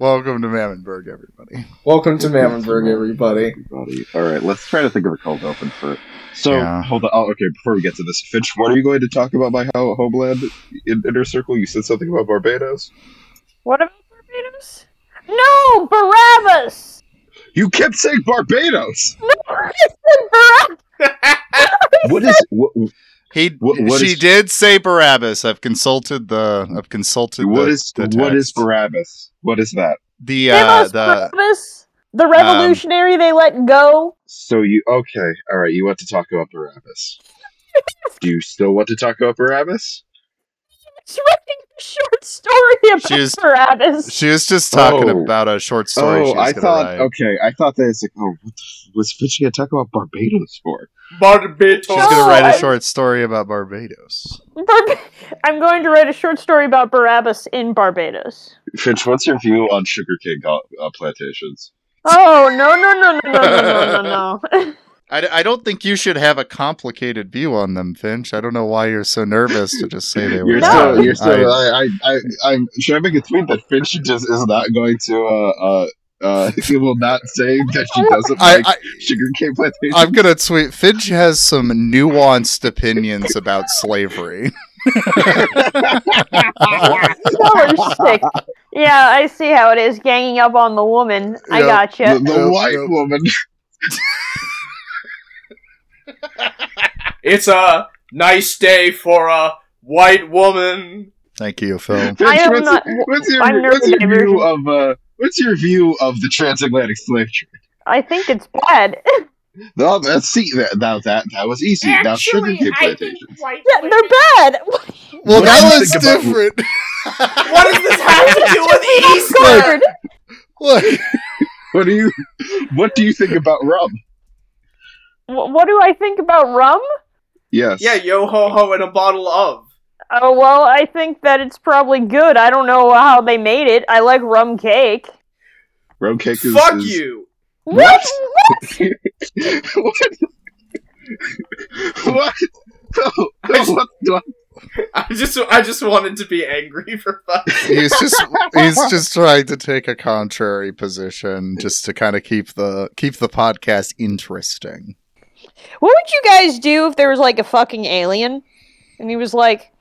Welcome to Mammonburg, everybody. Welcome to Mammonburg, everybody. Everybody. All right, let's try to think of a cold open for. So Yeah. hold on. Oh, okay. Before we get to this, Finch, what are you going to talk about by how Homeland in Inner Circle? You said something about Barbados. What about Barbados? No, Barabbas! You kept saying Barbados. No, I said Barabbas! What is what? He What- what she is- did say Barabbas. I've consulted the I've consulted What the, is the what is. Barabbas? What is that? the uh the Barabbas, the revolutionary they let go. So you okay? All right. You want to talk about Barabbas? Do you still want to talk about Barabbas? It's writing a short story about She was- Barabbas. she was just talking Oh. about a short story. oh, she was I thought. write. Okay, I thought that it's like, oh, what the, f- was Finch gonna talk about Barbados for? Barbados. She's gonna write a I- short story about Barbados. Barb- I'm going to write a short story about Barabbas in Barbados. Finch, what's your view on sugarcane co- uh, plantations? Oh no no no no no no no no no! I, I don't think you should have a complicated view on them, Finch. I don't know why you're so nervous to just say they were. You're No. still, you're still. I- I, I, I, I'm. Should I make a tweet that Finch just is not going to? Uh, uh, uh, he will not say that she doesn't I, like I, sugarcane plantations. I'm gonna tweet. Finch has some nuanced opinions about slavery. Y'all are sick. Yeah, I see how it is. Ganging up on the woman. I Yeah. gotcha. the, the Yep, white yep. woman. It's a nice day for a white woman. Thank you, Phil. Finch, I am what's, not- what's your, I'm what's your view of? Uh, what's your view of the transatlantic slave trade? I think it's bad. No, let's see. That, now that that was easy. now sugarcane plantations. white yeah, they're bad. Well, What that do you was think about- different. What does this have to do with Easter? Scared. Look, What do you? What do you think about rum? Wh- What do I think about rum? Yes. Yeah, yo ho ho and a bottle of. Oh well, I think that it's probably good. I don't know how they made it. I like rum cake. Rum cake is. Fuck is- you. What? what? what? No, no, what? what? I just I just wanted to be angry for fun. he's just he's just trying to take a contrary position, just to kind of keep the keep the podcast interesting. What would you guys do if there was like a fucking alien, and he was like,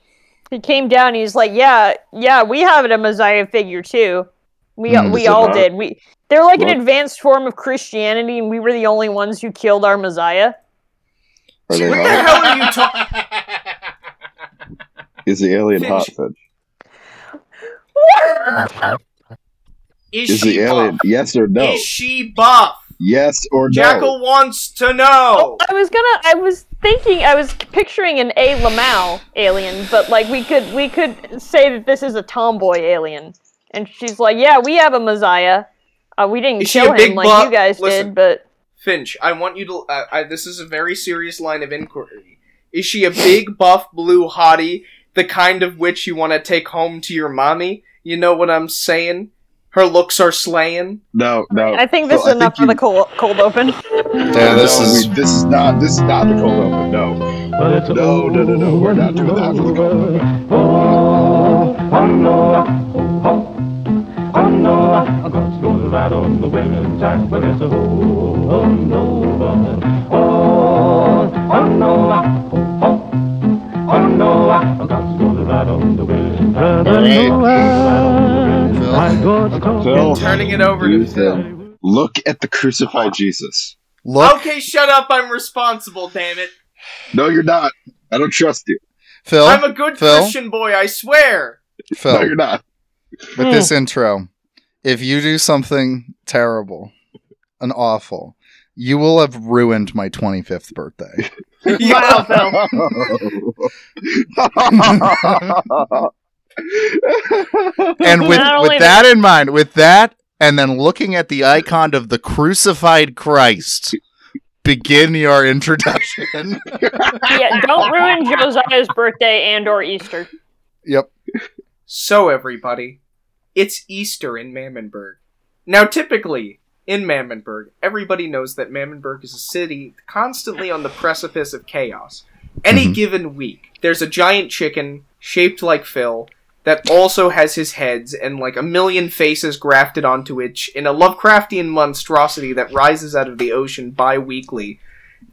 he came down, he's like, yeah, yeah, we have a Messiah figure too. We Hmm, we all not? did. We they're like an advanced form of Christianity, and we were the only ones who killed our Messiah. Are they What the hell are you talking? Is the alien Finch. hot? Finch? Is, Is she the alien? buff? Yes or no? Is she buff? Yes or no? Jackal wants to know. I was gonna. I was thinking. I was picturing an A. Lamau alien, but like we could we could say that this is a tomboy alien, and she's like, yeah, we have a Messiah. Uh, we didn't Is kill him like buff? you guys Listen. did, but Finch, I want you to. Uh, I, this is a very serious line of inquiry. Is she a big, buff, blue hottie, the kind of witch you want to take home to your mommy? You know what I'm saying? Her looks are slaying. No, no. I think this Phil, is enough for you- the cold, cold open. Yeah, this no, is we- this is not. This is not the cold open. No. No, no, no, no. We're not doing that for the cold open. Oh, oh no, oh, oh, oh no, I got to go right on the women's act, but it's a oh, oh no, oh, oh no, oh, oh, oh no, I got to go right on the women's act. Phil. I got to go Phil. Turning it over to Use Phil. them. Look at the crucified Jesus. Look, Okay, shut up. I'm responsible. Damn it. No, you're not. I don't trust you. Phil. I'm a good Phil? Christian boy. I swear. Phil. No, Phil, you're not. with hmm. this intro, if you do something terrible and awful, you will have ruined my 25th birthday. Wow, Phil. And with, with that in mind, with that, and then looking at the icon of the crucified Christ, begin your introduction. yeah, don't ruin Josiah's birthday and or Easter. yep. So, everybody, it's Easter in Mammonburg. Now, typically, in Mammonburg, everybody knows that Mammonburg is a city constantly on the precipice of chaos. Any Mhm. given week, there's a giant chicken shaped like Phil that also has his heads and like a million faces grafted onto it in a Lovecraftian monstrosity that rises out of the ocean bi-weekly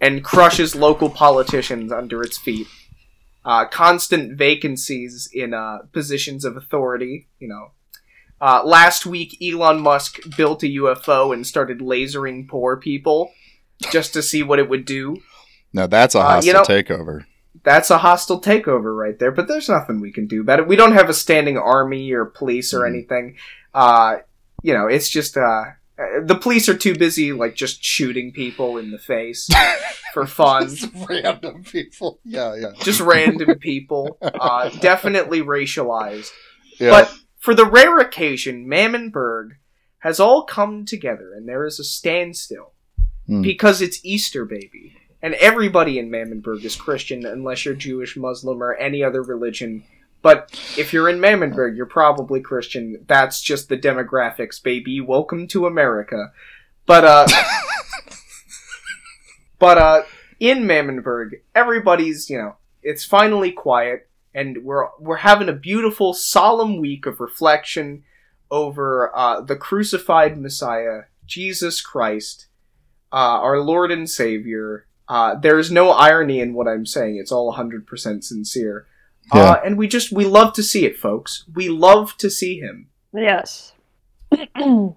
and crushes local politicians under its feet. Uh, constant vacancies in uh, positions of authority, you know. Uh, last week, Elon Musk built a UFO and started lasering poor people just to see what it would do. Now that's a Uh, hostile you know- takeover. That's a hostile takeover right there, but there's nothing we can do about it. We don't have a standing army or police or Mhm. anything. Uh, you know, it's just, uh, the police are too busy, like, just shooting people in the face for fun. Just random people. Yeah, yeah. just random people. Uh, definitely racialized. Yeah. But for the rare occasion, Mammonburg has all come together and there is a standstill. Hmm. Because it's Easter, baby. And everybody in Mammonburg is Christian unless you're Jewish, Muslim, or any other religion. But if you're in Mammonburg, you're probably Christian. That's just the demographics, baby. Welcome to America. But, uh. but, uh, in Mammonburg, everybody's, you know, it's finally quiet and we're we're having a beautiful solemn week of reflection over uh, the crucified Messiah, Jesus Christ, uh, our Lord and Savior. Uh, there's no irony in what I'm saying; it's all 100% sincere. Yeah. Uh, and we just we love to see it, folks. We love to see him. Yes. and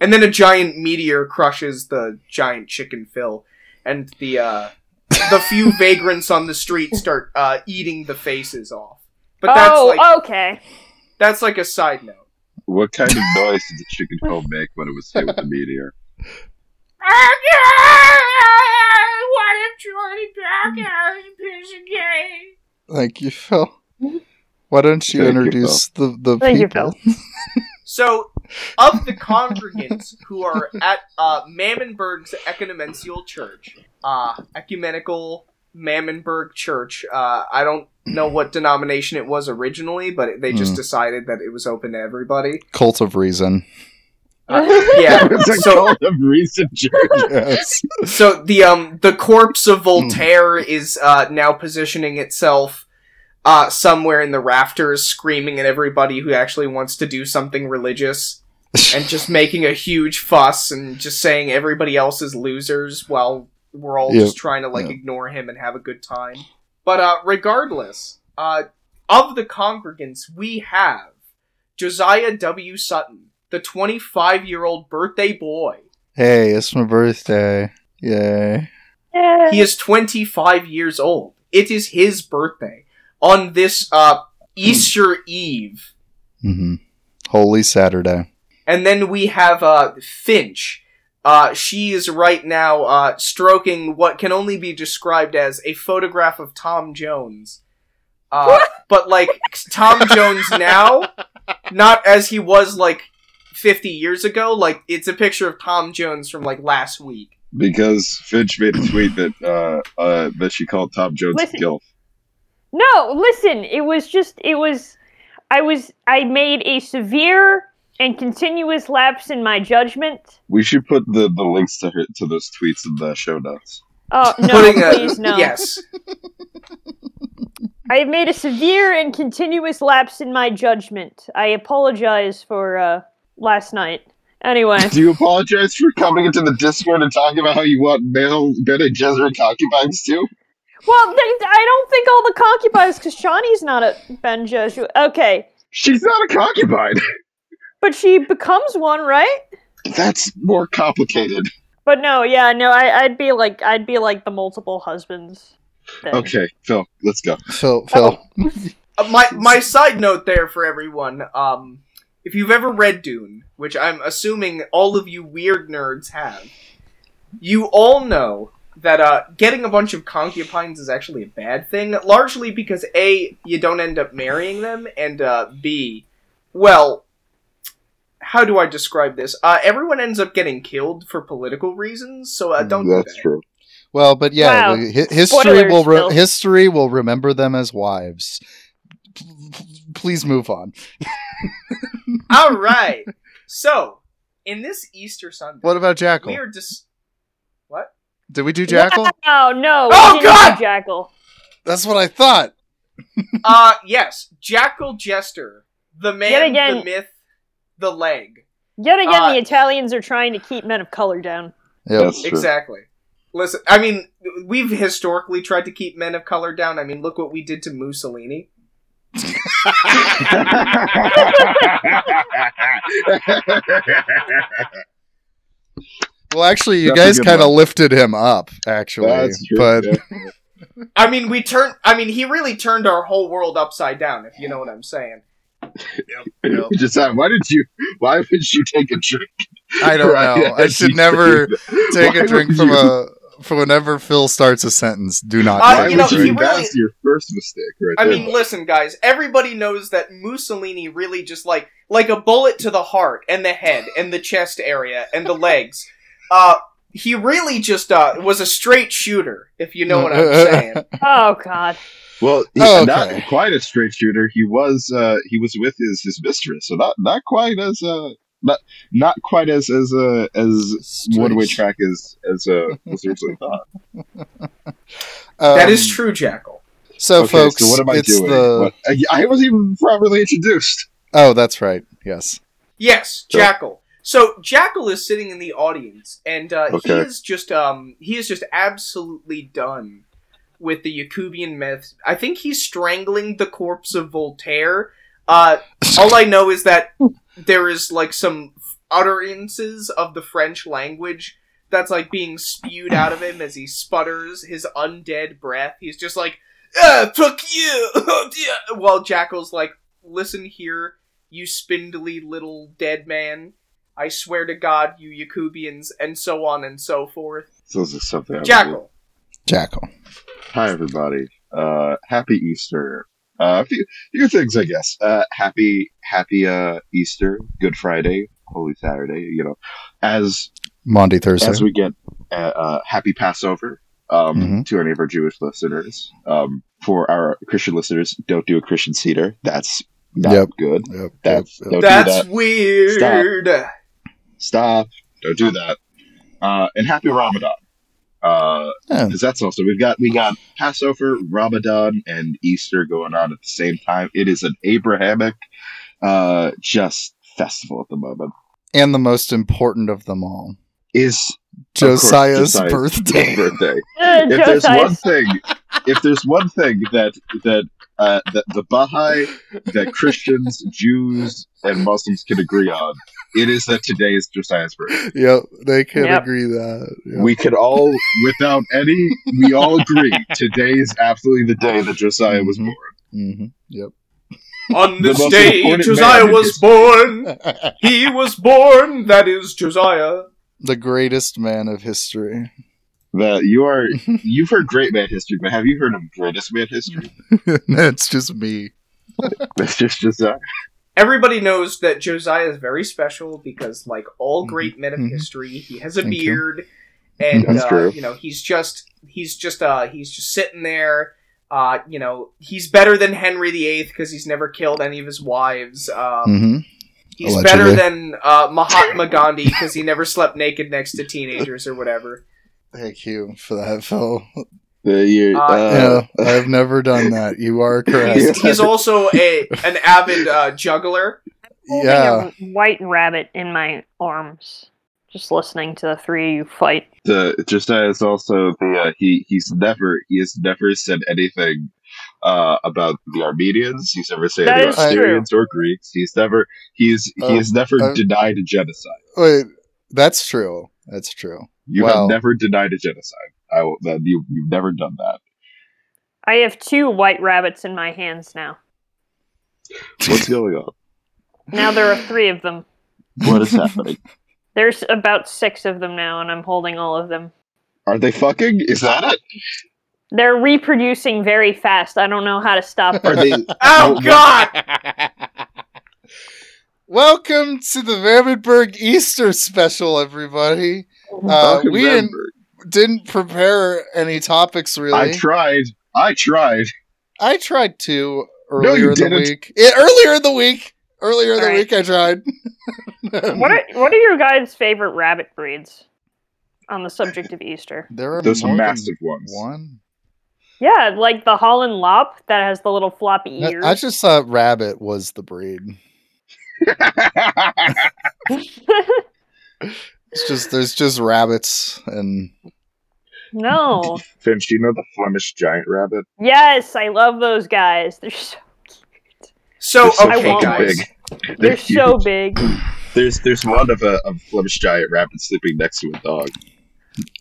And then a giant meteor crushes the giant chicken Phil, and the uh, the few vagrants on the street start uh, eating the faces off. But that's oh, like okay. that's like a side note. What kind of noise did the chicken home make when it was hit with the meteor? What if Johnny Backer is a piece of gay? thank you, Phil. Why don't you Thank you, introduce the the Thank you, people? So, of the congregants who are at uh, Mammonburg's Economential Church, uh, Ecumenical Mammonburg Church, uh, I don't know what denomination it was originally, but they just Hmm. decided that it was open to everybody. Cult of Reason. Uh, yeah. It's a So, cult of Reason church. Yes. so the um the corpse of Voltaire is uh, now positioning itself uh, somewhere in the rafters, screaming at everybody who actually wants to do something religious. and just making a huge fuss and just saying everybody else is losers while we're all Yep. just trying to like Yep. ignore him and have a good time. But uh regardless, uh of the congregants we have Josiah W. Sutton, the 25-year-old birthday boy. hey, it's my birthday. Yay. Yeah. He is 25 years old. It is his birthday on this uh Easter Eve. hmm Holy Saturday. And then we have uh, Finch. Uh, she is right now uh, stroking what can only be described as a photograph of Tom Jones. Uh, but like Tom Jones now, not as he was like 50 years ago. Like it's a picture of Tom Jones from like last week. Because Finch made a tweet that uh, uh, that she called Tom Jones Listen. a gilf. No, listen. It was just. It was. I was. I made a severe and continuous lapse in my judgment. We should put the, the links to her to those tweets in the show notes. Oh no! Putting please no. Yes. I have made a severe and continuous lapse in my judgment. I apologize for uh, last night. Anyway, Do you apologize for coming into the Discord and talking about how you want male Bene Gesserit concubines too? well, they, I don't think all the concubines, because Chani's not a Bene Gesserit. Okay, She's not a concubine. but she becomes one, right? That's more complicated. But no, yeah, no, I, I'd be like, I'd be like the multiple husbands. thing. Okay, Phil, let's go. Phil, Phil. Uh, my my side note there for everyone. Um, if you've ever read Dune, which I'm assuming all of you weird nerds have, you all know that uh, getting a bunch of concubines is actually a bad thing. Largely because a you don't end up marrying them, and uh, b well, how do I describe this? Uh, everyone ends up getting killed for political reasons, so uh, don't. do That's that. true. Well, but yeah, Wow. history Spoilers, will re- history will remember them as wives. P- p- Please move on. All right. So in this Easter Sunday, What about Jackal? we are dis- What? Did we do Jackal? Oh no! Oh, didn't do God! Jackal. That's what I thought. Uh yes, Jackal Jester, the man, Yet again- the myth, the leg. Yet again, Uh, the Italians are trying to keep men of color down. Yep. That's true. Exactly. Listen, I mean, we've historically tried to keep men of color down. I mean, look what we did to Mussolini. Well, actually, you That's guys kind of lifted him up, actually. That's true. But yeah. I mean, we turned. I mean, he really turned our whole world upside down. If you know what I'm saying. Yep. Just uh, why did you? Why would you take a drink? I don't Right, know. I should never take Why a drink from you? a. For whenever Phil starts a sentence, do not. Uh, do Why you it. know, would he really- That's your first mistake, right I there. mean, listen, guys. Everybody knows that Mussolini really just like like a bullet to the heart and the head and the chest area and the legs. Uh, he really just uh was a straight shooter. If you know what I'm saying. Oh God. well, he, Oh, okay. not quite a straight shooter. He was. Uh, he was with his, his mistress, so not not quite as uh, not not quite as as uh, as one way track as as uh, was originally thought. that Um, is true, Jackal. So, okay, folks, so what am I it's doing? the. What- I, I wasn't even properly introduced. Oh, that's right. Yes. Yes, So- Jackal. So Jackal is sitting in the audience, and uh, he is just um he is just absolutely done with the Yakubian myth. I think he's strangling the corpse of Voltaire. Uh, all I know is that there is like some utterances of the French language that's like being spewed out of him as he sputters his undead breath. He's just like, ah, fuck you, oh, dear," while Jackal's like, listen here, you spindly little dead man. I swear to God, you Yakubians, and so on and so forth. So this is something. I. Jackal. Jackal. Hi, everybody. Uh, happy Easter. Uh, a few, few things, I guess. Uh, happy, happy, uh, Easter, Good Friday, Holy Saturday, you know, as, Monday, Thursday. as we get, uh, uh happy Passover, um, Mhm. to any of our Jewish listeners. Um, for our Christian listeners, don't do a Christian seder. That's not Yep. good. Yep, That's, yep, don't do That's that. weird. Stop. Don't do that. Uh, and happy Ramadan. Uh, Yeah. because that's also we've got we got Passover, Ramadan, and Easter going on at the same time. It is an Abrahamic, uh, just festival at the moment. And the most important of them all, Is of course, Josiah's, Josiah's birthday. birthday. Uh, If there's one thing, if there's one thing that that uh, that the Baha'i, that Christians, Jews, and Muslims can agree on, it is that today is Josiah's birthday. Yep, they can Yep. agree that. Yep. We could all, without any, we all agree today is absolutely the day that Josiah was Mhm. born. hmm Yep. On this day, Josiah was history. born. He was born. That is Josiah. the greatest man of history. That you are, you've heard great man history, but have you heard of greatest man history? That's just me. That's just Josiah. Everybody knows that Josiah is very special because, like all Mhm. great men of Mhm. history, he has a Thank you. beard, and That's uh, true. you know he's just he's just uh he's just sitting there. Uh, you know he's better than Henry VIII because he's never killed any of his wives. Um, hmm He's Allegedly. better than uh, Mahatma Gandhi because he never slept naked next to teenagers or whatever. Thank you for that, Phil. Uh, you, Uh, uh, yeah, I've never done that. You are correct. He's, he's also a an avid uh, juggler. holding yeah. a white rabbit in my arms, just listening to the three of you fight. the Josiah is also the uh, he he's never he has never said anything uh, about the Armenians. He's never said That anything is about true. Syrians or Greeks. He's never he's Uh, he has never uh, denied a genocide. Wait, that's true. That's true. You Wow. have never denied a genocide. I will. That you you've never done that. I have two white rabbits in my hands now. What's going on? Now there are three of them. What is happening? There's about six of them now, and I'm holding all of them. Are they fucking? Is that it? They're reproducing very fast. I don't know how to stop Are them. they? Oh, oh God! Welcome to the Rabbitburg Easter special, everybody. Uh, we didn't, didn't prepare any topics really. I tried. I tried. I tried to No, earlier you in the didn't. week. Yeah, earlier in the week. Earlier in the Alright. week, I tried. what are what are your guys' favorite rabbit breeds? On the subject of Easter, there are Those massive ones. One. Yeah, like the Holland Lop that has the little floppy ears. I just thought rabbit was the breed. It's just there's just rabbits and no. Finch, do you know the Flemish giant rabbit? Yes, I love those guys. They're so So They're so okay, guys. big. they're so big. There's there's one of a, of Flemish giant rabbit sleeping next to a dog.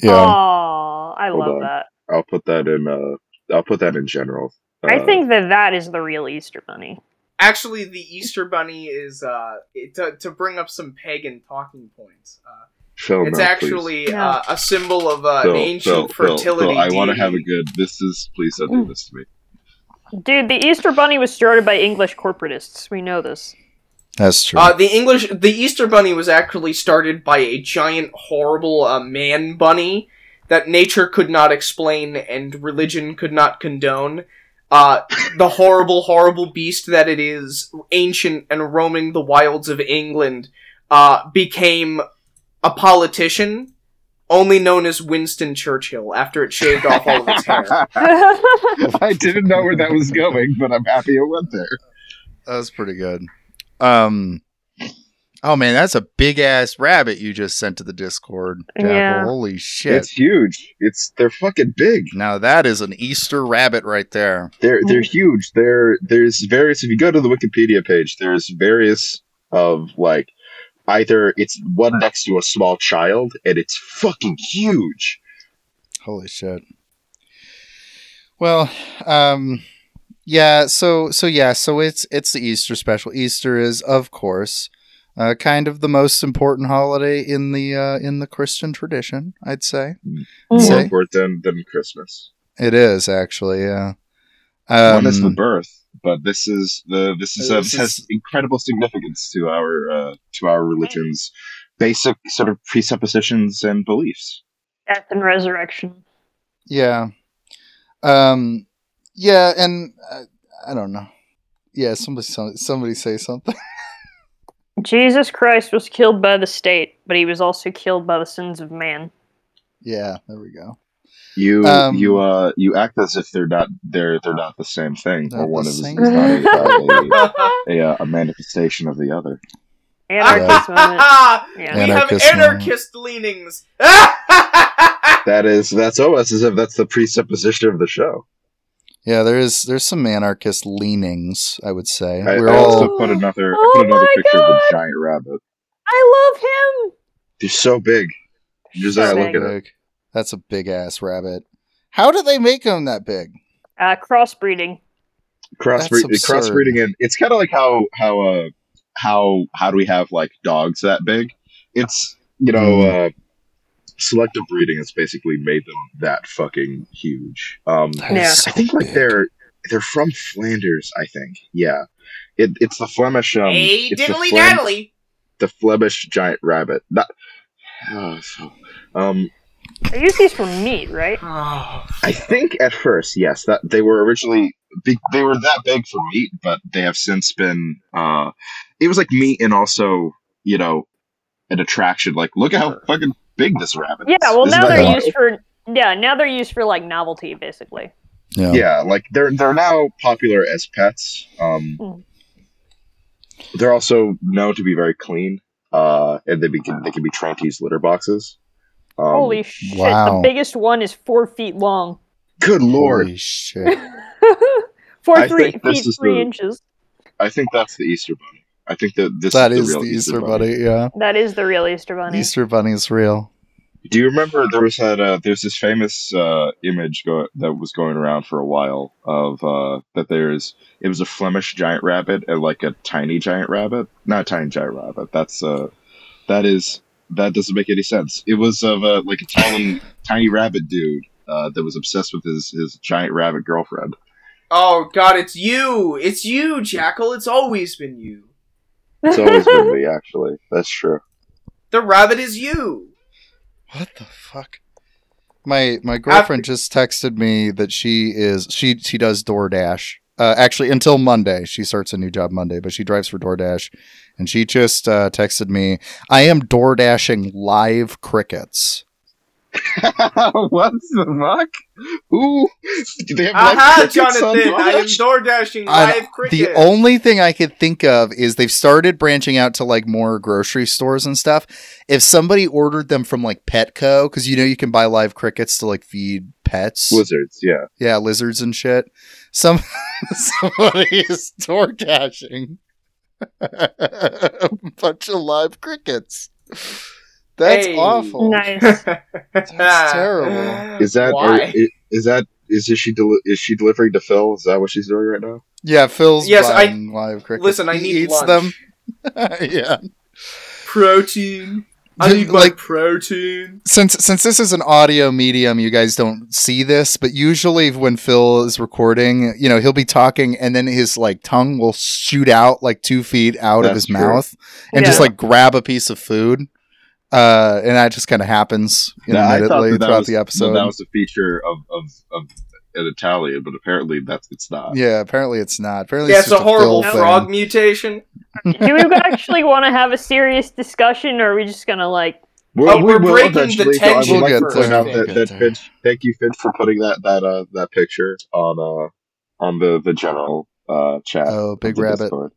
yeah. Oh, I Hold love on. that. I'll put that in. Uh, I'll put that in general. I Uh, think that that is the real Easter bunny. Actually, the Easter Bunny is uh it- to to bring up some pagan talking points. Uh, Phil, it's no, actually No. uh, a symbol of uh, please. an ancient Phil, Phil, fertility. Phil, I want to have a good. This is. Please don't do this to me. Dude, the Easter bunny was started by English corporatists. We know this. That's true. Uh, the English, the Easter Bunny was actually started by a giant, horrible uh, man bunny that nature could not explain and religion could not condone. Uh, the horrible, horrible beast that it is, ancient and roaming the wilds of England, uh, became a politician, only known as Winston Churchill, after it shaved off all of its hair. I didn't know where that was going, but I'm happy it went there. that was pretty good. Um Oh man, that's a big ass rabbit you just sent to the Discord. Yeah. Holy shit. It's huge. It's they're fucking big. now that is an Easter rabbit right there. They're they're huge. There there's various. If you go to the Wikipedia page, there's various of like either it's one next to a small child and it's fucking huge. Holy shit. Well, um yeah, so so yeah, so it's it's the Easter special. Easter is of course uh, kind of the most important holiday in the uh, in the Christian tradition, I'd say. More Say- important than, than Christmas. It is actually, yeah. one is the Um, birth, but this is the this is Uh, this this has is- incredible significance to our uh, to our religion's basic sort of presuppositions and beliefs. Death and resurrection. Yeah. Um yeah, and uh, I don't know. Yeah, somebody somebody say something. Jesus Christ was killed by the state, but he was also killed by the sins of man. yeah, there we go. You Um, you uh you act as if they're not they're they're not the same thing, or one the is, is not a, a, a, a manifestation of the other. Anarchist moment. we Yeah. have Anarchist anarchist leanings. That is that's almost as if that's the presupposition of the show. Yeah, there is there's some anarchist leanings, I would say. I, We're I all also put another I Oh put another my picture of God. a giant rabbit. I love him. They're so big. Josiah, So look big. at it. Big. That's a big ass rabbit. How do they make them that big? Uh, crossbreeding. Crossbreed, crossbreeding, and it's kind of like how how uh how how do we have like dogs that big? It's you know Mm. uh, selective breeding has basically made them that fucking huge. Um, That Yeah. so I think like big. they're they're from Flanders. I think yeah. It, it's the Flemish um, hey, it's the, diddly Flam- daddly. the Flemish giant rabbit. Not, oh, so, um, They use these for meat, right? I think at first, yes, that they were originally big, they were that big for meat, but they have since been. Uh, it was like meat and also, you know, an attraction. Like, look at how fucking big this rabbit Is. Yeah. Well, Isn't now they're wild? used for yeah. Now they're used for like novelty, basically. Yeah. Yeah, like they're they're now popular as pets. Um, Mm. they're also known to be very clean. Uh, and they be, they can be trained to use litter boxes. Um, Holy shit! wow. The biggest one is four feet long. good lord! Holy shit. four I three feet is three the- inches. I think that's the Easter bunny. I think that this that is is the the real Easter bunny, yeah. That is the real Easter bunny. Easter bunny is real. Do you remember there was that uh, there's this famous uh, image go- that was going around for a while of uh, that there's it was a Flemish giant rabbit and like a tiny giant rabbit, not a tiny giant rabbit. That's uh that is that doesn't make any sense. It was of a like a tiny tiny rabbit dude uh, that was obsessed with his his giant rabbit girlfriend. oh God, it's you! It's you, Jackal. It's always been you. It's always been me, actually. That's true. The rabbit is you. What the fuck? My my girlfriend just texted me that she is she she does DoorDash. Uh, actually, until Monday, she starts a new job Monday, but she drives for DoorDash, and she just uh, texted me, "I am door dashing live crickets." what the fuck? Who? Do they have live Aha, crickets on Jonathan! I am door dashing I- live cricket. The only thing I could think of is they've started branching out to like more grocery stores and stuff. If somebody ordered them from like Petco, because you know you can buy live crickets to like feed pets, lizards, yeah. yeah, lizards and shit. Some somebody is door dashing a bunch of live crickets. That's Hey. awful. Nice. That's terrible. Is that Why? Or, is that is is she deli- is she delivering to Phil? Is that what she's doing right now? Yeah, Phil's Yes, I- buying live crickets. Listen, I He need eats lunch. them. yeah. Protein. I need my Like- protein. since since this is an audio medium, you guys don't see this, but usually when Phil is recording, you know, he'll be talking and then his like tongue will shoot out like two feet out of his true. mouth and just like grab a piece of food. Uh, and that just kind of happens Yeah, I thought intermittently that that throughout was, the episode. That was a feature of of, of an Italian, but apparently that's it's not. yeah, apparently it's not. Apparently Yeah, it's, it's a horrible Phil frog thing. mutation. Do we actually want to have a serious discussion, or are we just gonna like? We're, Oh, we we're will breaking the eventually. so I would like to point out that, that. Finch. Thank you, Finch, for putting that that uh that picture on uh on the the general uh chat. Oh, of Big Rabbit. Discord.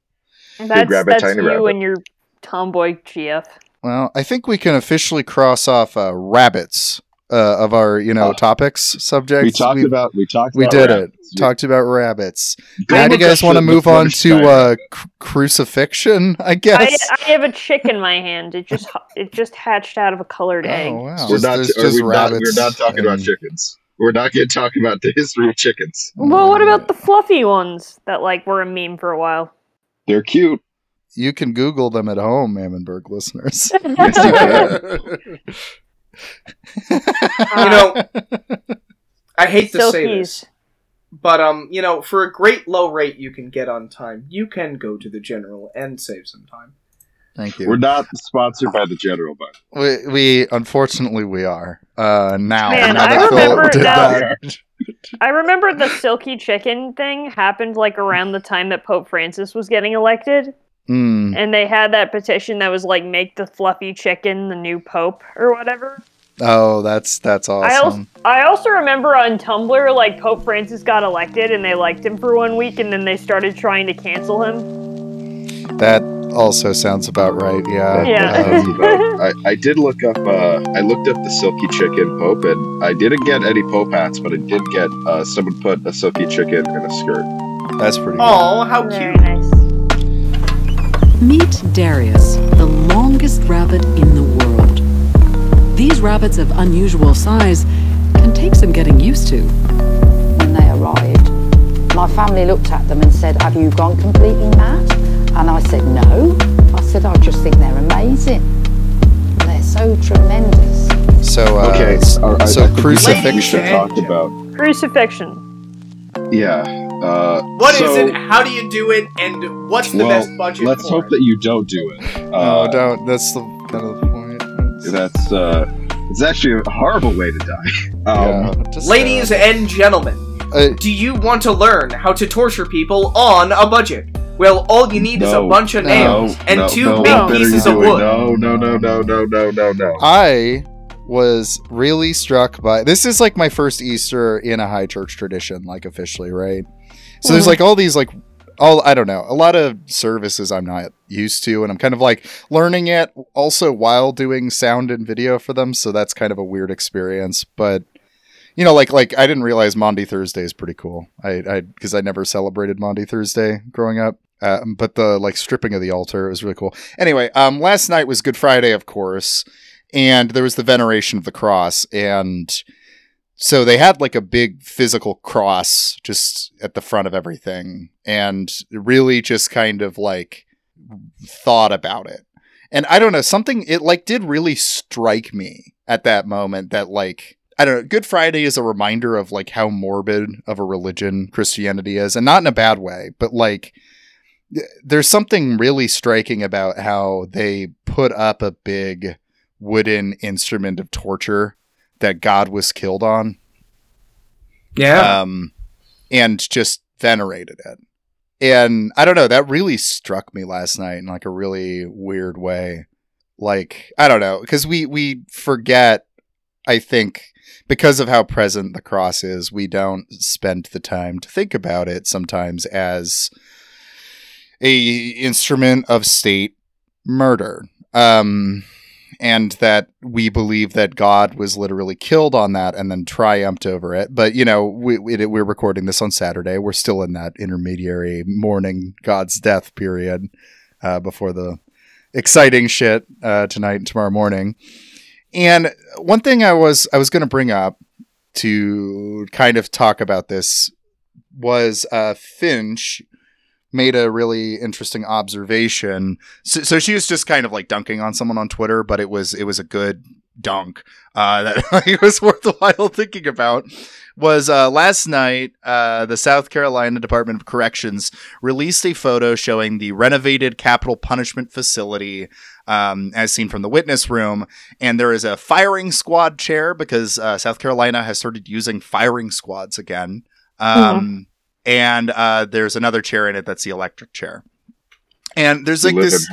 That's rabbit, that's tiny you rabbit. and your tomboy GF. Well, I think we can officially cross off uh, rabbits uh, of our, you know, Oh. topics subjects. We talked We've- about we talked. we about did rabbits. it. Talked about rabbits. Go Now, do you guys want to move on to uh, cr- crucifixion? I I, guess. I have a chick in my hand. It just it just hatched out of a colored egg. oh wow! We're not. Just we not we're not talking about chickens. We're not going to talk about the history of chickens. Well, what about the fluffy ones that like were a meme for a while? They're cute. You can Google them at home, Mammonburg listeners. Yes, you know, I hate to say Silkies. this, but um, you know, for a great low rate you can get on time, you can go to the general and save some time. Thank you. We're not sponsored by the general, but We, we unfortunately we are uh, now. Man, now I Phil remember did now- that. I remember the silky chicken thing happened like around the time that Pope Francis was getting elected, Hmm. and they had that petition that was like make the fluffy chicken the new pope or whatever. Oh, that's that's I also awesome. I also remember on Tumblr like Pope Francis got elected and they liked him for one week and then they started trying to cancel him. That also sounds about right. Yeah. Yeah. Um, I, I did look up. Uh, I looked up the silky chicken pope, and I didn't get any pope hats, but I did get uh, someone put a silky chicken in a skirt. that's pretty. good. Oh, how Very cute! nice. Meet Darius, the longest rabbit in the world. These rabbits of unusual size can take some getting used to. when they arrived. My family looked at them and said, Have you gone completely mad? And I said, No. I said, I just think they're amazing. They're so tremendous. So uh, Okay, s- all right, so I think we should- crucifixion. We should talk about. Crucifixion. Yeah. Uh, What is so, it? How do you do it? And what's the well, best budget? let's for hope it? that you don't do it. Oh, Uh, don't. That's the kind of the point. That's- That's uh, it's actually a horrible way to die. yeah, Um, just, Ladies uh, and gentlemen, uh, do you want to learn how to torture people on a budget? Well, all you need is a bunch of No. nails and no, two no, big pieces of wood. No, no, no, no, no, no, no, no. I was really struck by this is like my first Easter in a high church tradition, like officially, right? So there's like all these like all I don't know, a lot of services I'm not used to, and I'm kind of like learning it also while doing sound and video for them, so that's kind of a weird experience. But you know, like like I didn't realize Maundy Thursday is pretty cool. I I because I never celebrated Maundy Thursday growing up. Um, but the like stripping of the altar was really cool. Anyway, um, last night was Good Friday, of course, and there was the veneration of the cross, and so they had like a big physical cross just at the front of everything, and really just kind of like thought about it. And I don't know, something it like did really strike me at that moment that like I don't know, Good Friday is a reminder of like how morbid of a religion Christianity is, and not in a bad way, but like there's something really striking about how they put up a big wooden instrument of torture that God was killed on, Yeah. um, and just venerated it. And I don't know, that really struck me last night in like a really weird way. Like I don't know, because we we forget I think because of how present the cross is, we don't spend the time to think about it sometimes as a instrument of state murder. Um, and that we believe that God was literally killed on that and then triumphed over it. But you know, we, we we're recording this on Saturday. We're still in that intermediary mourning God's death period uh, before the exciting shit uh, tonight and tomorrow morning. And one thing I was I was going to bring up to kind of talk about this was uh, Finch made a really interesting observation. So, so she was just kind of like dunking on someone on Twitter, but it was it was a good dunk uh, that it was worthwhile thinking about. Was uh, last night uh, the South Carolina Department of Corrections released a photo showing the renovated capital punishment facility um, as seen from the witness room. And there is a firing squad chair because uh, South Carolina has started using firing squads again. Um, And uh, there's another chair in it that's the electric chair. And there's like Live this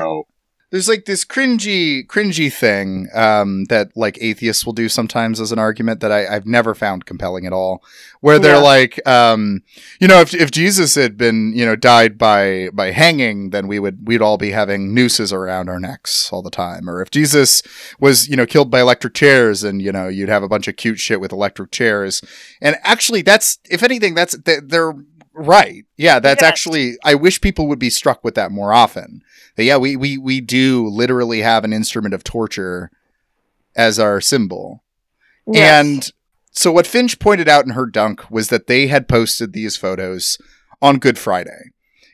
there's like this cringy cringy thing um, that like atheists will do sometimes as an argument that I, I've never found compelling at all. Where they're Yeah. like, um, you know, if if Jesus had been you know died by by hanging, then we would we'd all be having nooses around our necks all the time. Or if Jesus was you know killed by electric chairs, and you know you'd have a bunch of cute shit with electric chairs. And actually, that's if anything, that's they're right. Yeah, that's Yes. actually. I wish people would be struck with that more often that, yeah, we, we, we do literally have an instrument of torture as our symbol. Yes. And so what Finch pointed out in her dunk was that they had posted these photos on Good Friday.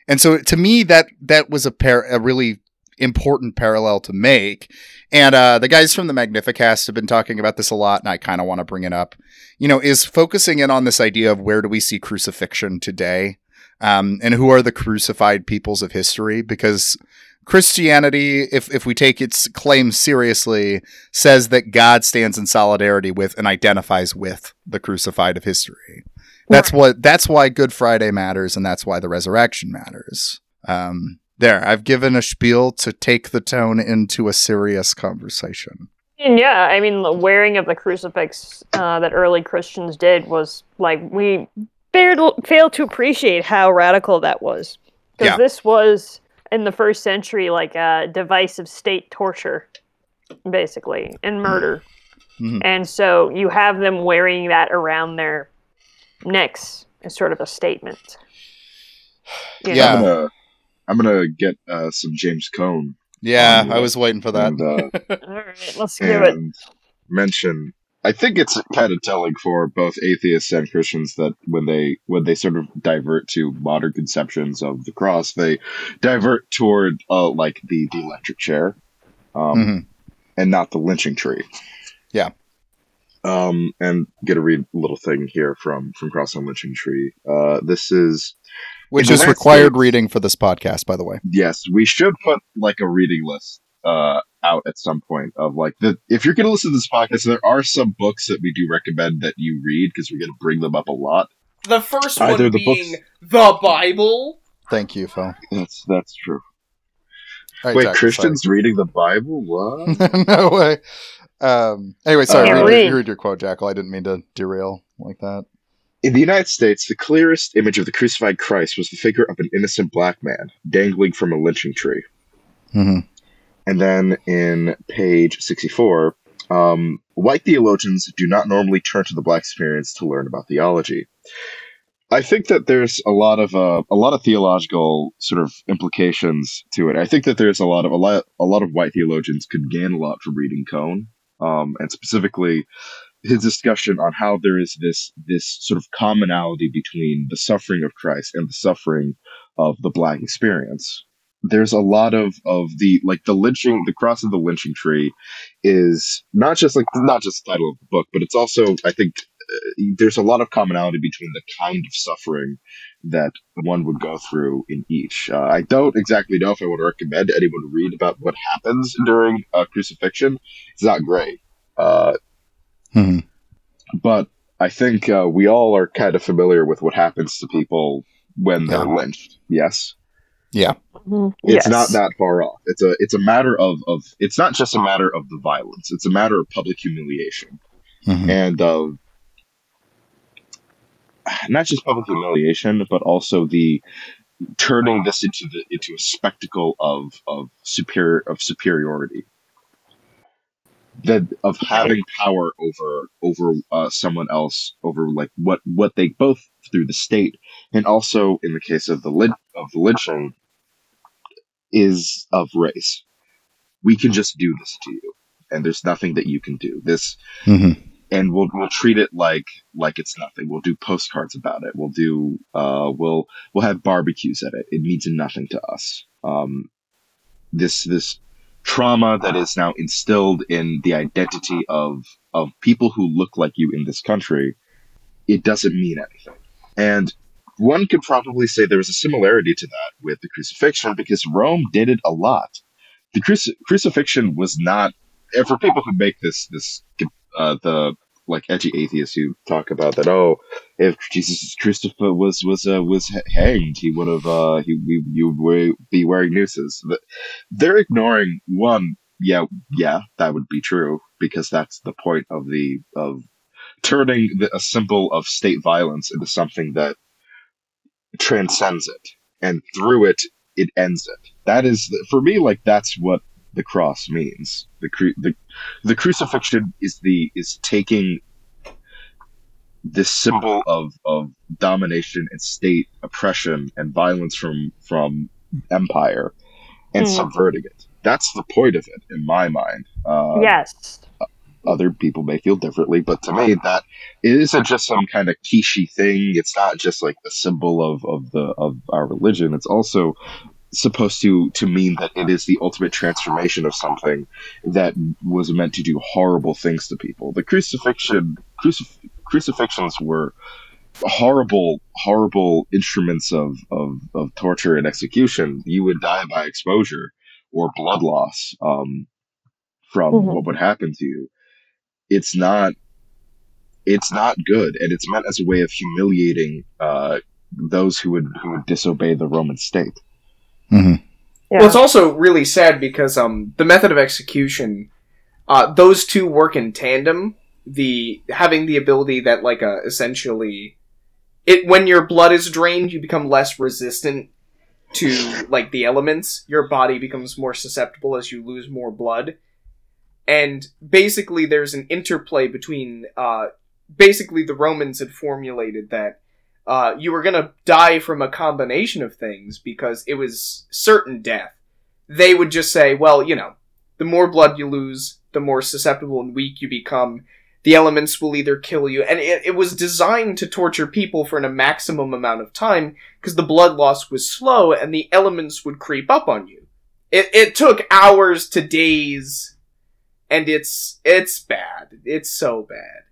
And so to me that that was a pair a really important parallel to make. And uh, the guys from the Magnificast have been talking about this a lot, and I kind of want to bring it up. You know, is focusing in on this idea of where do we see crucifixion today, um, and who are the crucified peoples of history? Because Christianity, if if we take its claims seriously, says that God stands in solidarity with and identifies with the crucified of history. That's what. That's why Good Friday matters, and that's why the resurrection matters. Um, there, I've given a spiel to take the tone into a serious conversation. And yeah, I mean, the wearing of the crucifix uh, that early Christians did was like we failed, failed to appreciate how radical that was. Because Yeah. this was in the first century like a device of state torture, basically, and murder. Mhm. And so you have them wearing that around their necks as sort of a statement. You Yeah. I'm gonna, get uh, some James Cone Yeah, Um, I was waiting for that. and, uh. All right, let's do it. mention. I think it's kind of telling for both atheists and Christians that when they when they sort of divert to modern conceptions of the cross, they divert toward uh, like the, the electric chair, um, Mhm. and not the lynching tree. Yeah. Um, and get a read a little thing here from from Cross and Lynching Tree. Uh, this is Which is required landscape- reading for this podcast, by the way. yes, we should put like a reading list uh out at some point of like the if you're gonna listen to this podcast, there are some books that we do recommend that you read because we're gonna bring them up a lot. The first Either one the being books- the Bible. Thank you, Phil. That's that's true. All right, Wait, Jack, Christians reading the Bible? What? no way. Um, anyway, sorry. Can't read, read. Read your quote, Jackal. I didn't mean to derail like that. In the United States, the clearest image of the crucified Christ was the figure of an innocent black man dangling from a lynching tree. Mm-hmm. And then in page 64, um, white theologians do not normally turn to the black experience to learn about theology. I think that there's a lot of uh, a lot of theological sort of implications to it. I think that there's a lot of a lot a lot of white theologians could gain a lot from reading Cone, um, and specifically his discussion on how there is this this sort of commonality between the suffering of Christ and the suffering of the black experience. There's a lot of of the like the lynching the cross of the lynching tree is not just like not just the title of the book but it's also i think uh, there's a lot of commonality between the kind of suffering that one would go through in each. Uh, i don't exactly know if i would recommend anyone read about what happens during uh, crucifixion. It's not great. Uh, Mhm. but i think uh, we all are kind of familiar with what happens to people when they're Yeah. lynched yes Yeah. Mhm. it's Yes. not that far off. It's a it's a matter of of it's not just a matter of the violence. It's a matter of public humiliation. Mhm. and uh, not just public humiliation, but also the turning this into the into a spectacle of of superior of superiority that of having power over over uh, someone else over like what what they both through the state and also in the case of the lyn- of the lynching is of race we can just do this to you and there's nothing that you can do this Mhm. and we'll we'll treat it like like it's nothing. We'll do postcards about it. We'll do uh we'll we'll have barbecues at it. It means nothing to us. Um this this trauma that is now instilled in the identity of of people who look like you in this country, it doesn't mean anything. And one could probably say there is a similarity to that with the crucifixion because Rome did it a lot. The cruci- crucifixion was not and for people who make this this uh, the like edgy atheists who talk about that. Oh, if Jesus Christopher was was uh, was hanged, he would have uh, he we, you would be wearing nooses. Th- They're ignoring one. Yeah, yeah, that would be true because that's the point of the of turning the, a symbol of state violence into something that transcends it, and through it, it ends it. That is for me like that's what the cross means. The cru- the the crucifixion is the is taking this symbol of of domination and state oppression and violence from from empire and Hmm. subverting it. That's the point of it, in my mind. Uh, yes. other people may feel differently, but to me, that it isn't just some kind of quiche thing. It's not just like the symbol of, of the of our religion. It's also supposed to to mean that it is the ultimate transformation of something that was meant to do horrible things to people. The crucifixion crucif- crucifixions were horrible horrible instruments of, of of torture and execution you would die by exposure or blood loss um from Mhm. what would happen to you it's not it's not good and it's meant as a way of humiliating uh those who would who would disobey the roman state Mhm. Yeah. Well, it's also really sad because um, the method of execution, uh, those two work in tandem. The having the ability that like uh, essentially, it when your blood is drained, you become less resistant to like the elements. Your body becomes more susceptible as you lose more blood, and basically there's an interplay between. Uh, basically, the Romans had formulated that uh, you were gonna die from a combination of things because it was certain death. They would just say, well, you know, the more blood you lose, the more susceptible and weak you become. The elements will either kill you, and it, it was designed to torture people for a maximum amount of time because the blood loss was slow and the elements would creep up on you. It, it took hours to days, and it's it's bad. It's so bad.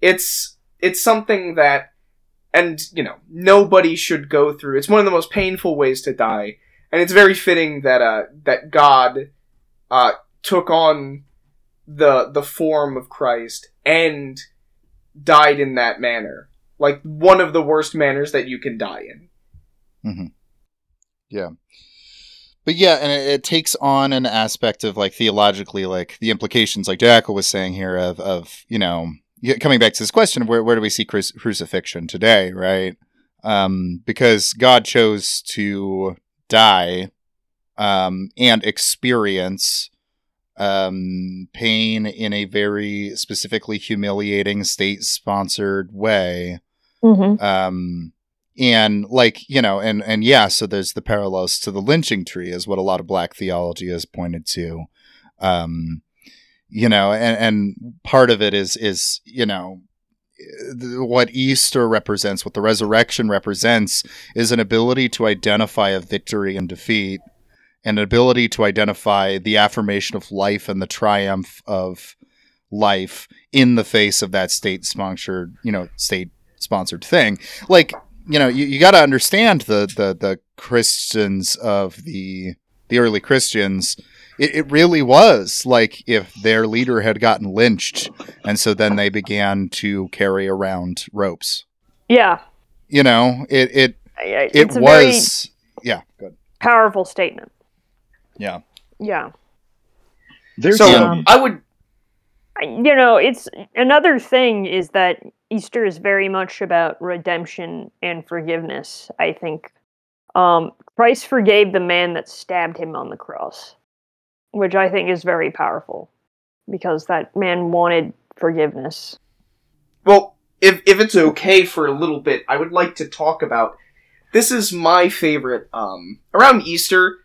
It's it's something that and you know nobody should go through it's one of the most painful ways to die and it's very fitting that uh that god uh took on the the form of christ and died in that manner like one of the worst manners that you can die in Mm-hmm. Yeah. But yeah, and it, it takes on an aspect of like theologically, like the implications, like Jackal was saying here, of of you know coming back to this question of where where do we see cruci- crucifixion today, right? Um, because God chose to die, um, and experience um pain in a very specifically humiliating state sponsored way Mm-hmm. um and like you know and and yeah so there's the parallels to the lynching tree is what a lot of black theology has pointed to um you know and and part of it is is you know what easter represents what the resurrection represents is an ability to identify a victory and defeat and an ability to identify the affirmation of life and the triumph of life in the face of that state sponsored you know state sponsored thing. Like you know you, you got to understand the, the the christians of the the early christians it, it really was like if their leader had gotten lynched and so then they began to carry around ropes Yeah. you know it it I- it It's a very was yeah good powerful statement. yeah Yeah. there's so um, i would you know, it's another thing is that Easter is very much about redemption and forgiveness. I think um, Christ forgave the man that stabbed him on the cross, which I think is very powerful because that man wanted forgiveness. Well, if if it's okay for a little bit, I would like to talk about. This is my favorite. Um, around Easter,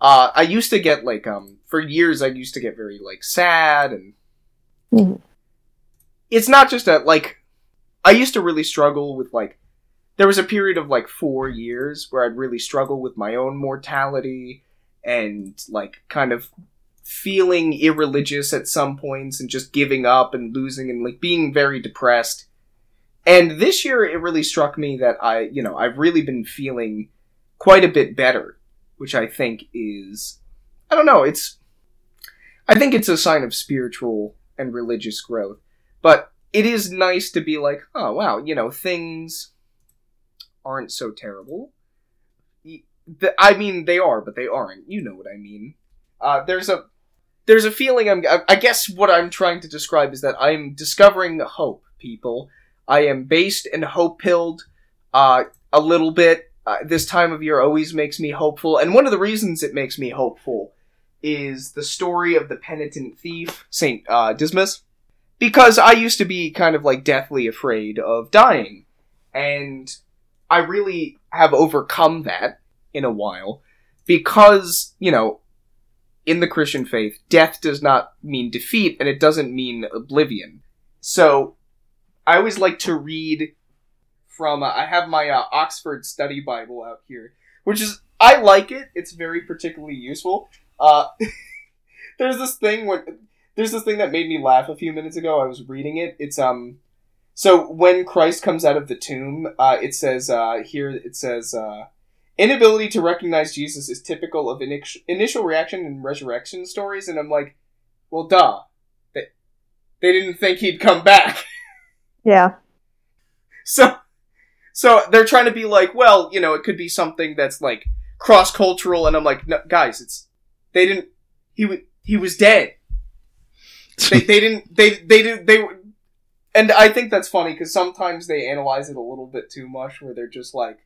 uh, I used to get like um for years. I used to get very like sad and. Mhm. It's not just a like. I used to really struggle with like. There was a period of like four years where I'd really struggle with my own mortality and like kind of feeling irreligious at some points and just giving up and losing and like being very depressed. And this year it really struck me that I, you know, I've really been feeling quite a bit better, which I think is I don't know, it's I think it's a sign of spiritual and religious growth. But it is nice to be like, oh wow, you know, things aren't so terrible. The- I mean, they are, but they aren't. You know what I mean. Uh, there's a there's a feeling I'm I- I guess what I'm trying to describe is that I'm discovering hope, people. I am based and hope pilled uh a little bit. Uh, this time of year always makes me hopeful, and one of the reasons it makes me hopeful is the story of the penitent thief, Saint uh, Dismas, because I used to be kind of like deathly afraid of dying, and I really have overcome that in a while because you know in the Christian faith, death does not mean defeat and it doesn't mean oblivion. So, I always like to read from. Uh, I have my uh, Oxford Study Bible out here, which is I like it. It's very particularly useful. Uh, there's this thing when there's this thing that made me laugh a few minutes ago. I was reading it. It's um. So when Christ comes out of the tomb, uh, it says uh, here. It says. Uh, inability to recognize Jesus is typical of inix- initial reaction in resurrection stories, and I'm like, well, duh. They, they didn't think he'd come back. Yeah. So, so they're trying to be like, well, you know, it could be something that's like cross cultural, and I'm like, no, guys, it's they didn't. He was he was dead. They they didn't they they did they. were- And I think that's funny because sometimes they analyze it a little bit too much, where they're just like,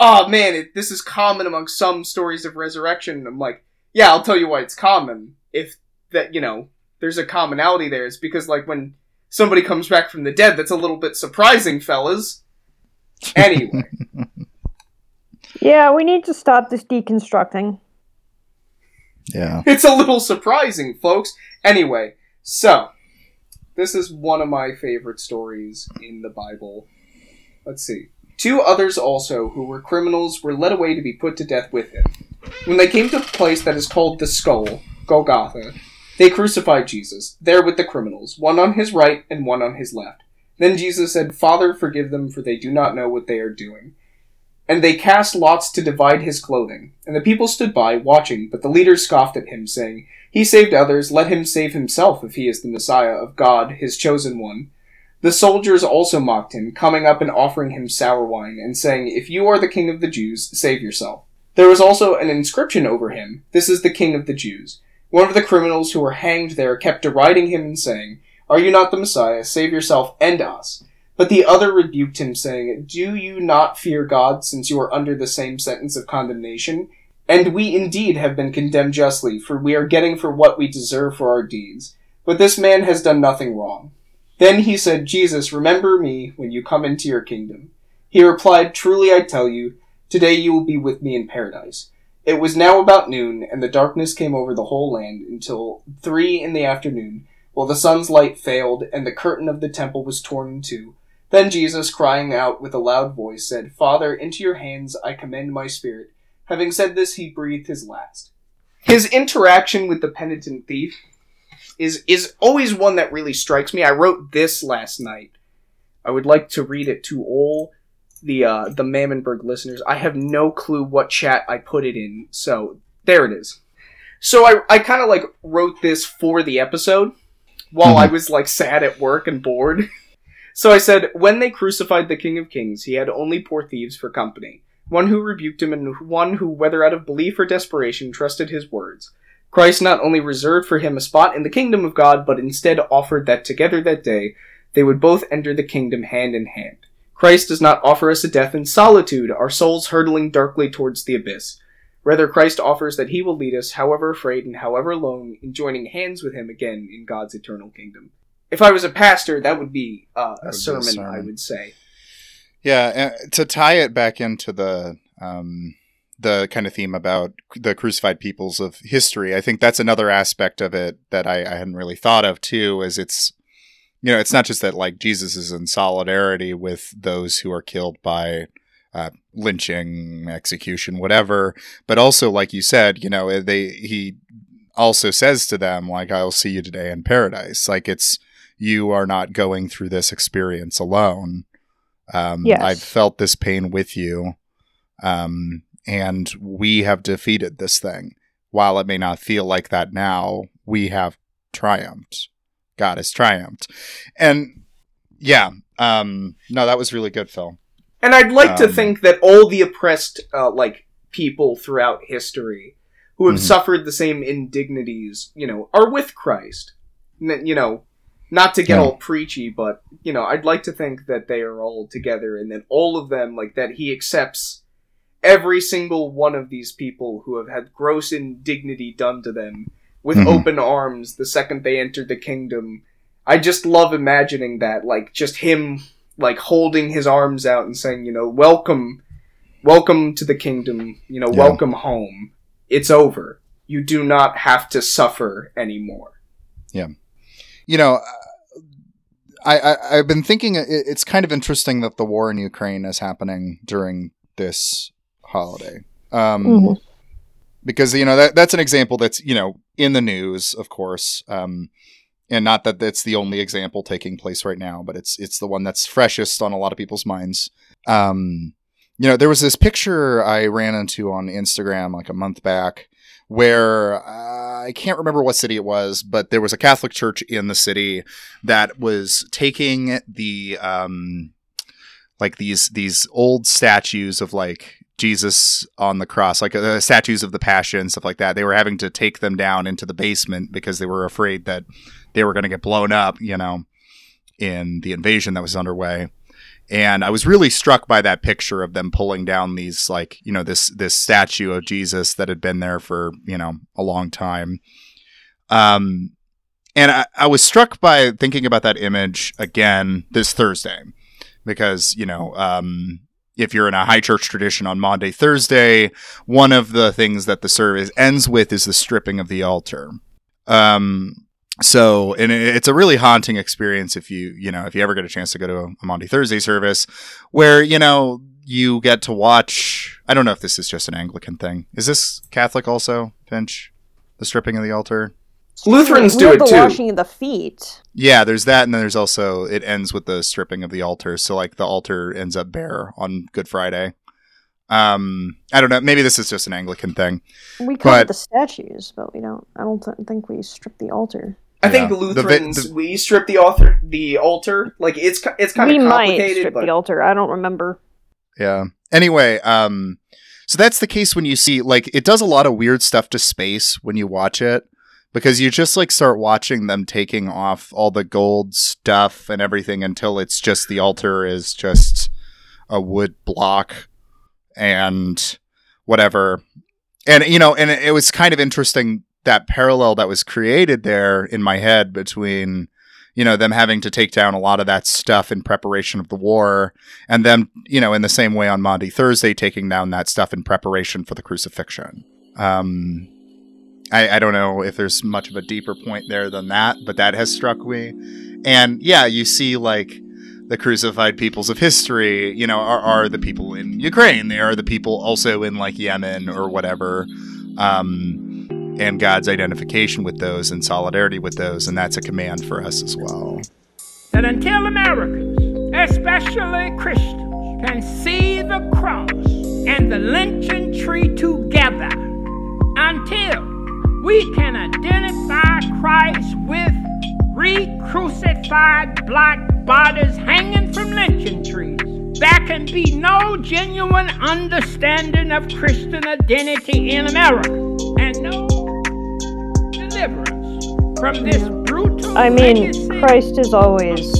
"Oh man, it, this is common among some stories of resurrection." And I'm like, "Yeah, I'll tell you why it's common. If that you know, there's a commonality there. It's because like when somebody comes back from the dead, that's a little bit surprising, fellas." Anyway. Yeah, we need to stop this deconstructing. Yeah. It's a little surprising, folks. Anyway, so this is one of my favorite stories in the Bible. Let's see. Two others also, who were criminals, were led away to be put to death with him. When they came to the place that is called the Skull, Golgotha, they crucified Jesus, there with the criminals, one on his right and one on his left. Then Jesus said, Father, forgive them, for they do not know what they are doing. And they cast lots to divide his clothing. And the people stood by, watching, but the leaders scoffed at him, saying, He saved others, let him save himself if he is the Messiah of God, his chosen one. The soldiers also mocked him, coming up and offering him sour wine, and saying, If you are the king of the Jews, save yourself. There was also an inscription over him, This is the king of the Jews. One of the criminals who were hanged there kept deriding him and saying, Are you not the Messiah? Save yourself and us. But the other rebuked him, saying, Do you not fear God, since you are under the same sentence of condemnation? And we indeed have been condemned justly, for we are getting for what we deserve for our deeds. But this man has done nothing wrong. Then he said, Jesus, remember me when you come into your kingdom. He replied, Truly I tell you, today you will be with me in paradise. It was now about noon, and the darkness came over the whole land until three in the afternoon, while the sun's light failed, and the curtain of the temple was torn in two. Then Jesus, crying out with a loud voice, said, Father, into your hands I commend my spirit. Having said this, he breathed his last. His interaction with the penitent thief is is always one that really strikes me. I wrote this last night. I would like to read it to all the uh, the Mammonburg listeners. I have no clue what chat I put it in, so there it is. So I I kind of like wrote this for the episode while I was like sad at work and bored. So I said, When they crucified the King of Kings, he had only poor thieves for company. One who rebuked him, and one who, whether out of belief or desperation, trusted his words. Christ not only reserved for him a spot in the kingdom of God, but instead offered that together that day they would both enter the kingdom hand in hand. Christ does not offer us a death in solitude, our souls hurtling darkly towards the abyss. Rather, Christ offers that he will lead us, however afraid and however alone, in joining hands with him again in God's eternal kingdom. If I was a pastor, that would be uh, That would be a, a sermon, I would say. Yeah, to tie it back into the um, the kind of theme about the crucified peoples of history, I think that's another aspect of it that I, I hadn't really thought of too. Is it's you know it's not just that like Jesus is in solidarity with those who are killed by uh, lynching, execution, whatever, but also like you said, you know they he also says to them like I'll see you today in paradise. Like it's you are not going through this experience alone. Um, Yes. I've felt this pain with you. Um, and we have defeated this thing. While it may not feel like that now, we have triumphed. God has triumphed. And yeah, um, no, that was really good, Phil. And I'd like to Um, think that all the oppressed, uh, like people throughout history, who have Mhm. suffered the same indignities, you know, are with Christ. N- you know, not to get Yeah. all preachy, but you know, I'd like to think that they are all together, and that all of them, like that, He accepts every single one of these people who have had gross indignity done to them with Mhm. open arms the second they entered the kingdom. I just love imagining that, like just him like holding his arms out and saying, you know, welcome, welcome to the kingdom, you know, Yeah. welcome home. It's over. You do not have to suffer anymore. Yeah. You know, I, I I've been thinking it's kind of interesting that the war in Ukraine is happening during this holiday. Um, Mhm. because you know that that's an example that's you know in the news, of course, um, and not that that's the only example taking place right now, but it's it's the one that's freshest on a lot of people's minds. Um, you know, there was this picture I ran into on Instagram like a month back where uh, I can't remember what city it was, but there was a Catholic church in the city that was taking the um, like these these old statues of like Jesus on the cross, like uh, statues of the Passion, stuff like that. They were having to take them down into the basement because they were afraid that they were going to get blown up, you know, in the invasion that was underway. And I was really struck by that picture of them pulling down these, like, you know, this this statue of Jesus that had been there for, you know, a long time. Um, and I, I was struck by thinking about that image again this Thursday because you know um, if you're in a high church tradition on Maundy Thursday, one of the things that the service ends with is the stripping of the altar. Um, so, and it's a really haunting experience if you, you know, if you ever get a chance to go to a Maundy Thursday service where, you know, you get to watch. I don't know if this is just an Anglican thing. Is this Catholic also, Finch? The stripping of the altar? Lutherans we do have it the too. washing of the feet. Yeah, there's that, and then there's also it ends with the stripping of the altar. So like the altar ends up bare on Good Friday. Um, I don't know. Maybe this is just an Anglican thing. We cover But- the statues, but we don't. I don't th- think we strip the altar. I think Yeah. the The Lutherans we strip the altar. The altar, like it's ki- it's kind we of might strip but the altar. I don't remember. Yeah. Anyway, um, so that's the case when you see like it does a lot of weird stuff to space when you watch it because you just like start watching them taking off all the gold stuff and everything until it's just the altar is just a wood block and whatever. And you know, and it, was kind of interesting that parallel that was created there in my head between you know them having to take down a lot of that stuff in preparation of the war and them, you know, in the same way on Maundy Thursday, taking down that stuff in preparation for the crucifixion. Um, I, I don't know if there's much of a deeper point there than that, but that has struck me. And yeah, you see like the crucified peoples of history, you know, are, are the people in Ukraine. They are the people also in like Yemen or whatever. Um, and God's identification with those and solidarity with those. And that's a command for us as well. that until Americans, especially Christians, can see the cross and the lynching tree together, until we can identify Christ with re-crucified black bodies hanging from lynching trees, there can be no genuine understanding of Christian identity in America, and no deliver us from this brutal I mean, Christ is always.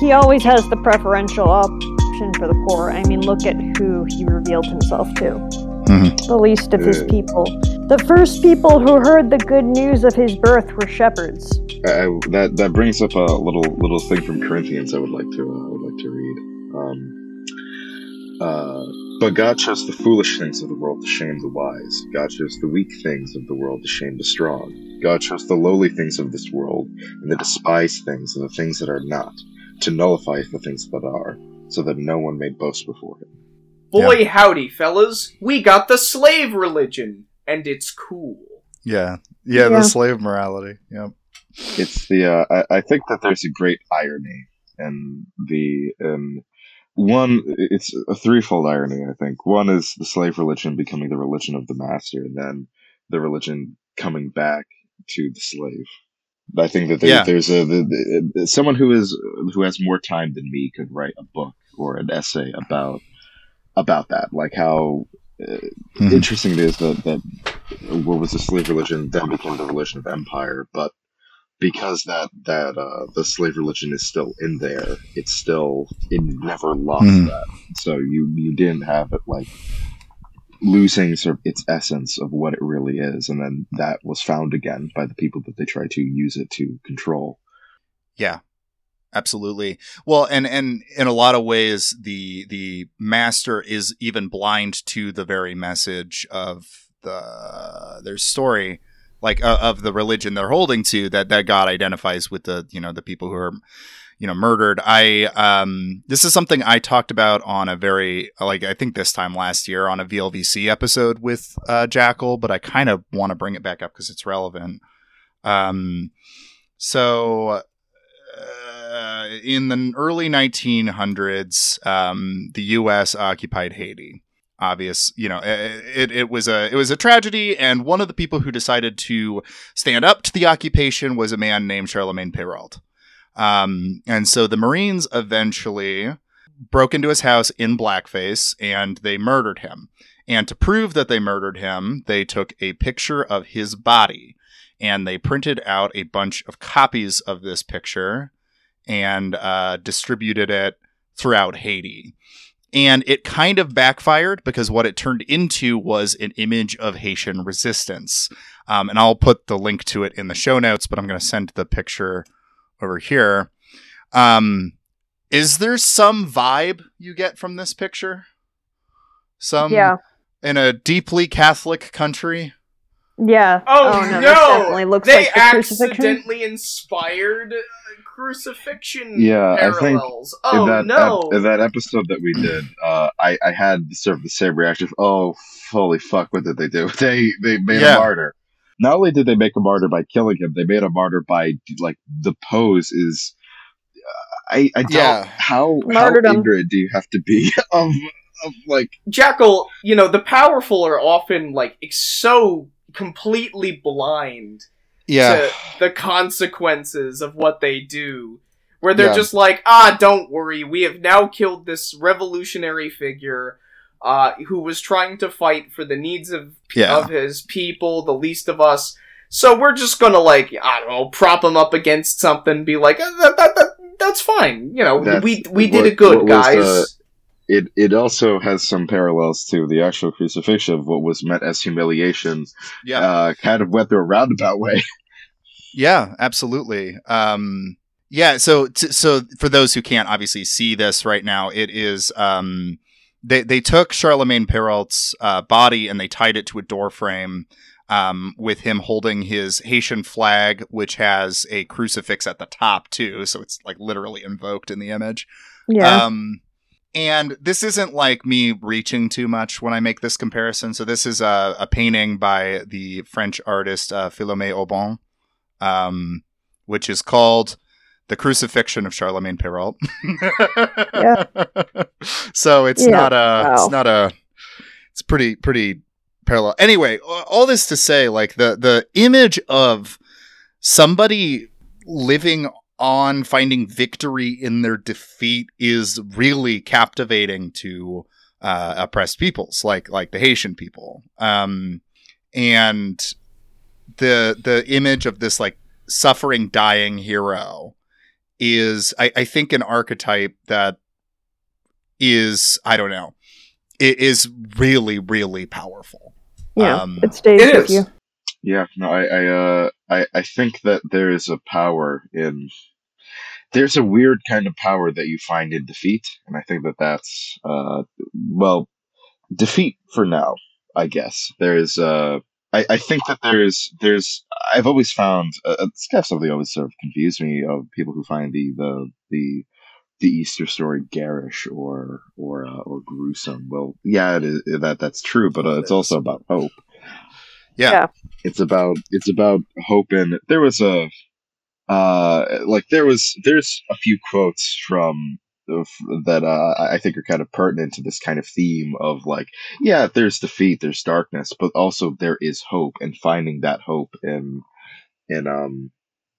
He always has the preferential option for the poor. I mean, look at who he revealed himself to. Mhm. The least of his people. The first people who heard the good news of his birth were shepherds. I, I- that that brings up a little little thing from Corinthians I would like to uh, I would like to read. Um, uh, but God chose the foolish things of the world to shame the wise. God chose the weak things of the world to shame the strong. God chose the lowly things of this world and the despised things and the things that are not to nullify the things that are, so that no one may boast before him. Boy, howdy, fellas. We got the slave religion, and it's cool. Yeah. yeah, Yeah. the slave morality. Yep. it's the uh, I, I think that there's a great irony in the in one it's a threefold irony i think one is the slave religion becoming the religion of the master and then the religion coming back to the slave i think that there, Yeah. there's a the, the, someone who is who has more time than me could write a book or an essay about about that like how uh, Mhm. interesting it is that that what was the slave religion then became the religion of empire but because that that uh, the slave religion is still in there, it's still it never lost Mhm. that. So you you didn't have it like losing sort of its essence of what it really is, and then that was found again by the people that they try to use it to control. Yeah. Absolutely. Well, and and in a lot of ways the the master is even blind to the very message of the their story like uh, of the religion they're holding to that that God identifies with the you know the people who are you know murdered. I um this is something I talked about on a very like I think this time last year on a VLVC episode with uh Jackal, but I kind of want to bring it back up cuz it's relevant. Um so uh, in the early 1900s, um, the U.S. occupied Haiti. Obvious, you know, it, it was a it was a tragedy, and one of the people who decided to stand up to the occupation was a man named Charlemagne Péralte. Um, and so the Marines eventually broke into his house in blackface and they murdered him. And to prove that they murdered him, they took a picture of his body and they printed out a bunch of copies of this picture and uh, distributed it throughout Haiti. And it kind of backfired because what it turned into was an image of Haitian resistance. Um, and I'll put the link to it in the show notes, but I'm going to send the picture over here. Um, is there some vibe you get from this picture? Some yeah. in a deeply Catholic country? Yeah. Oh, no, no! definitely looks they like the crucifixion. accidentally inspired uh, crucifixion Yeah, I think parallels. oh in that no! ep- in that episode that we did, uh, I I had sort of the same reaction. Of, oh, holy fuck! What did they do? They they made Yeah. a martyr. Not only did they make a martyr by killing him, they made a martyr by like the pose is. uh, I I don't Yeah. how how Martyrdom. ignorant do you have to be of of like Jackal, you know the powerful are often like ex- so completely blind Yeah. to the consequences of what they do. Where they're Yeah. just like, ah, don't worry, we have now killed this revolutionary figure uh, who was trying to fight for the needs of Yeah. of his people, the least of us. So we're just gonna like, I don't know, prop him up against something, be like, "Uh, that, that, that, that's fine. You know, That's we we what- did it good, what guys. uh, it it also has some parallels to the actual crucifixion of what was meant as humiliation. Yeah. Uh, kind of went through a roundabout way. Yeah, absolutely. Um, yeah. So, t- so for those who can't obviously see this right now, it is um, they they took Charlemagne Péralte's uh, body and they tied it to a door frame. Um, with him holding his Haitian flag, which has a crucifix at the top too, so it's like literally invoked in the image. Yeah. Um, and this isn't like me reaching too much when I make this comparison. So this is a, a painting by the French artist uh, Philomé Obin, um, which is called "The Crucifixion of Charlemagne Péralte." Yeah. so it's Yeah. not a. Wow. It's not a. It's pretty pretty parallel. Anyway, all this to say, like the the image of somebody living on finding victory in their defeat is really captivating to uh, oppressed peoples like like the Haitian people. Um, and the the image of this like suffering dying hero is I, I think an archetype that is I don't know it is really really powerful. Yeah, Um, it stays It with is. you. Yeah, no, I, I, uh, I, I think that there is a power in. There's a weird kind of power that you find in defeat, and I think that that's, uh, well, defeat for now. I guess there is. Uh, I, I think that there is. There's. I've always found. Uh, it's kind of something always sort of confused me of people who find the the the the Easter story garish or or uh, or gruesome. Well, yeah, it is, that that's true, but uh, it's also about hope Yeah. Yeah. it's about it's about hope and there was a uh like there was there's a few quotes from of, that uh, I think are kind of pertinent to this kind of theme of like yeah there's defeat there's darkness but also there is hope and finding that hope in in um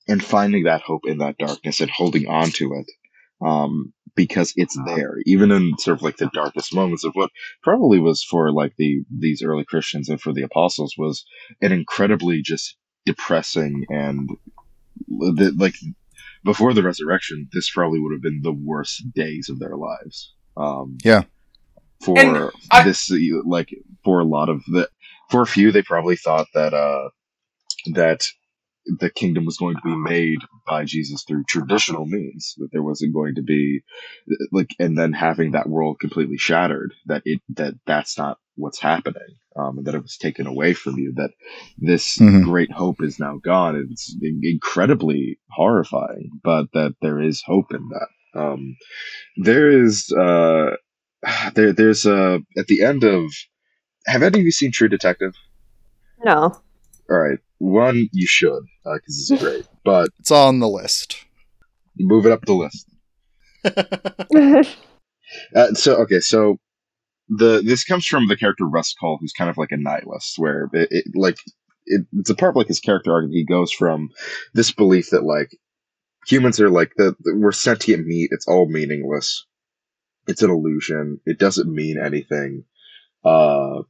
and finding that hope in that darkness and holding on to it um because it's there even in sort of like the darkest moments of what probably was for like the these early Christians and for the apostles was an incredibly just depressing and the, like before the resurrection this probably would have been the worst days of their lives um Yeah. for And I- this like for a lot of the for a few they probably thought that uh that the kingdom was going to be made by Jesus through traditional means that there wasn't going to be like and then having that world completely shattered that it that that's not what's happening um and that it was taken away from you that this Mhm. great hope is now gone it's incredibly horrifying but that there is hope in that um there is uh there there's uh at the end of have any of you seen True Detective No. All right one you should because it's great but It's on the list. move it up the list Uh, so okay, so the this comes from the character Rust Cohle, who's kind of like a nihilist, where it, it like it, it's a part of like his character arc. He goes from this belief that like humans are like the, the we're sentient meat. It's all meaningless. It's an illusion. It doesn't mean anything. Uh,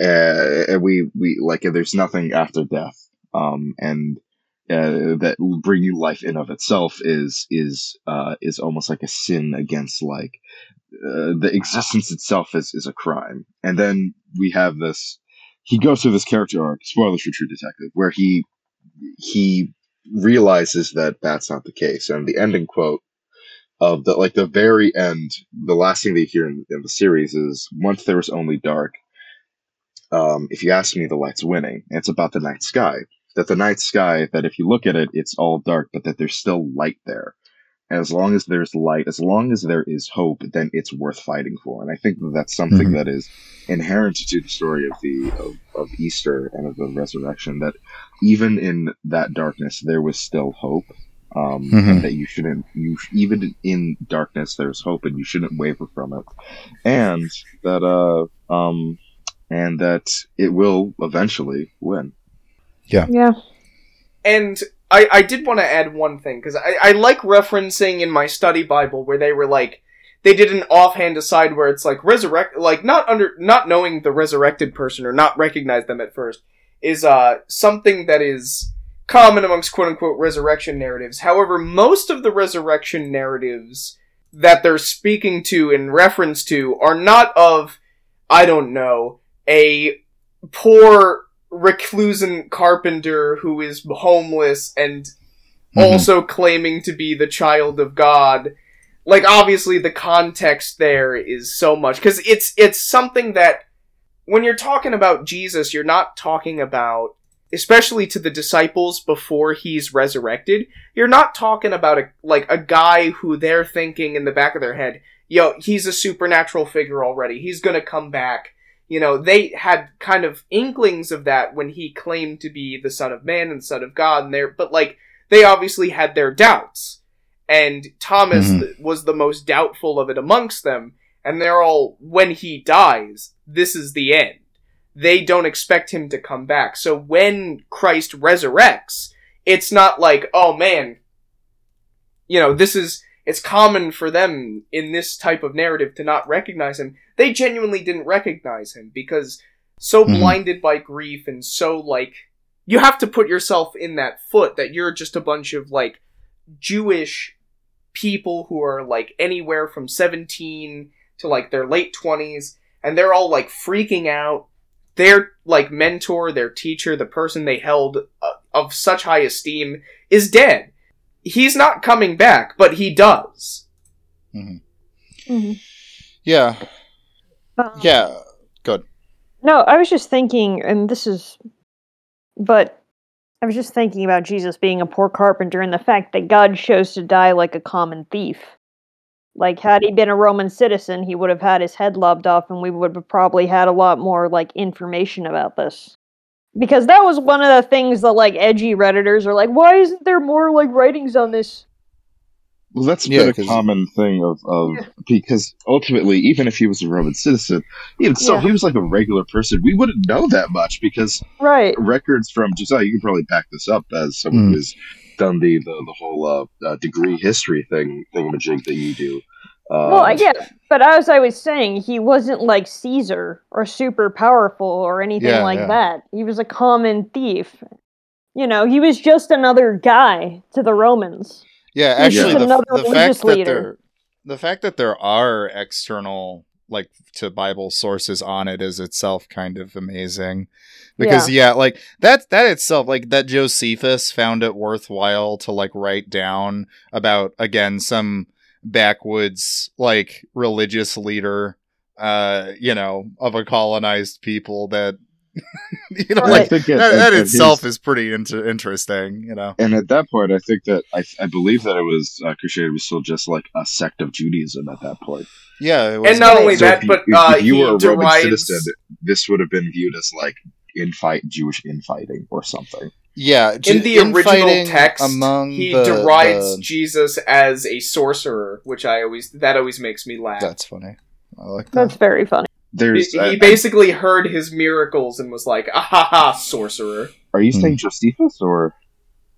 and we we like there's nothing after death. Um, and uh, that bringing life in of itself is is uh, is almost like a sin against like uh, the existence itself is is a crime. And then we have this. He goes through this character arc. Spoilers for True Detective, where he he realizes that that's not the case. And the ending quote of the like the very end, the last thing they hear in, in the series is once there was only dark. Um, if you ask me, the light's winning. It's about the night sky. That the night sky, that if you look at it, it's all dark, but that there's still light there. And as long as there's light, as long as there is hope, then it's worth fighting for. And I think that that's something Mhm. that is inherent to the story of the of, of Easter and of the resurrection. That even in that darkness, there was still hope. Um, Mhm. and that you shouldn't, you even in darkness, there's hope, and you shouldn't waver from it. And that, uh, um, and that it will eventually win. yeah. Yeah. And I, I did want to add one thing because I, I like referencing in my study Bible where they were like they did an offhand aside where it's like resurrect like not under not knowing the resurrected person or not recognize them at first is uh something that is common amongst quote unquote resurrection narratives. However, most of the resurrection narratives that they're speaking to in reference to are not of I don't know a poor reclusen carpenter who is homeless and Mhm. also claiming to be the child of God. Like obviously the context there is so much cuz it's it's something that when you're talking about Jesus, you're not talking about especially to the disciples before he's resurrected. You're not talking about a like a guy who they're thinking in the back of their head, yo, he's a supernatural figure already. He's going to come back you know, they had kind of inklings of that when he claimed to be the Son of Man and Son of God, and there, but like they obviously had their doubts, and Thomas Mhm. th- was the most doubtful of it amongst them, and they're all, when he dies, this is the end. They don't expect him to come back. So when Christ resurrects, it's not like, oh man, you know, this is, it's common for them in this type of narrative to not recognize him. They genuinely didn't recognize him because so Mhm. blinded by grief and so like you have to put yourself in that foot that you're just a bunch of like Jewish people who are like anywhere from 17 to like their late 20s and they're all like freaking out their like mentor their teacher the person they held uh, of such high esteem is dead he's not coming back but he does Yeah. Um, Yeah. Good. No, I was just thinking, and this is, but I was just thinking about Jesus being a poor carpenter and the fact that God chose to die like a common thief. Like, had he been a Roman citizen, he would have had his head lobbed off, and we would have probably had a lot more like information about this. Because that was one of the things that like edgy redditors are like, why isn't there more like writings on this? Well, that's Yeah, been a 'cause- common thing of, of because ultimately, even if he was a Roman citizen, even so, Yeah. if he was like a regular person, we wouldn't know that much because Right. records from Josiah, you can probably back this up as someone Mm. who's done the the, the whole uh, uh, degree history thing thingamajig that you do. Uh, Well, I get, but as I was saying, he wasn't like Caesar or super powerful or anything Yeah, like yeah. that. He was a common thief. You know, he was just another guy to the Romans. Yeah, actually, the, the fact that there, the fact that there are external like to Bible sources on it is itself kind of amazing. Because yeah. like that that itself like that Josephus found it worthwhile to like write down about again some backwoods like religious leader uh you know of a colonized people that you know and like think it- that, that itself is pretty inter- interesting you know and at that point, I think that I, I believe that it was uh, Christianity was still just like a sect of Judaism at that point. yeah it was and not only So that if you, but if, uh, if you were a Roman citizen, this would have been viewed as like infight Jewish infighting or something. Yeah, in ju- the original infighting text among he the, derides the- jesus as a sorcerer which i always that always makes me laugh That's funny. I like that. That's very funny. he, There's, he I- I- basically heard his miracles and was like ah ha ha sorcerer are you Hmm. saying Josephus or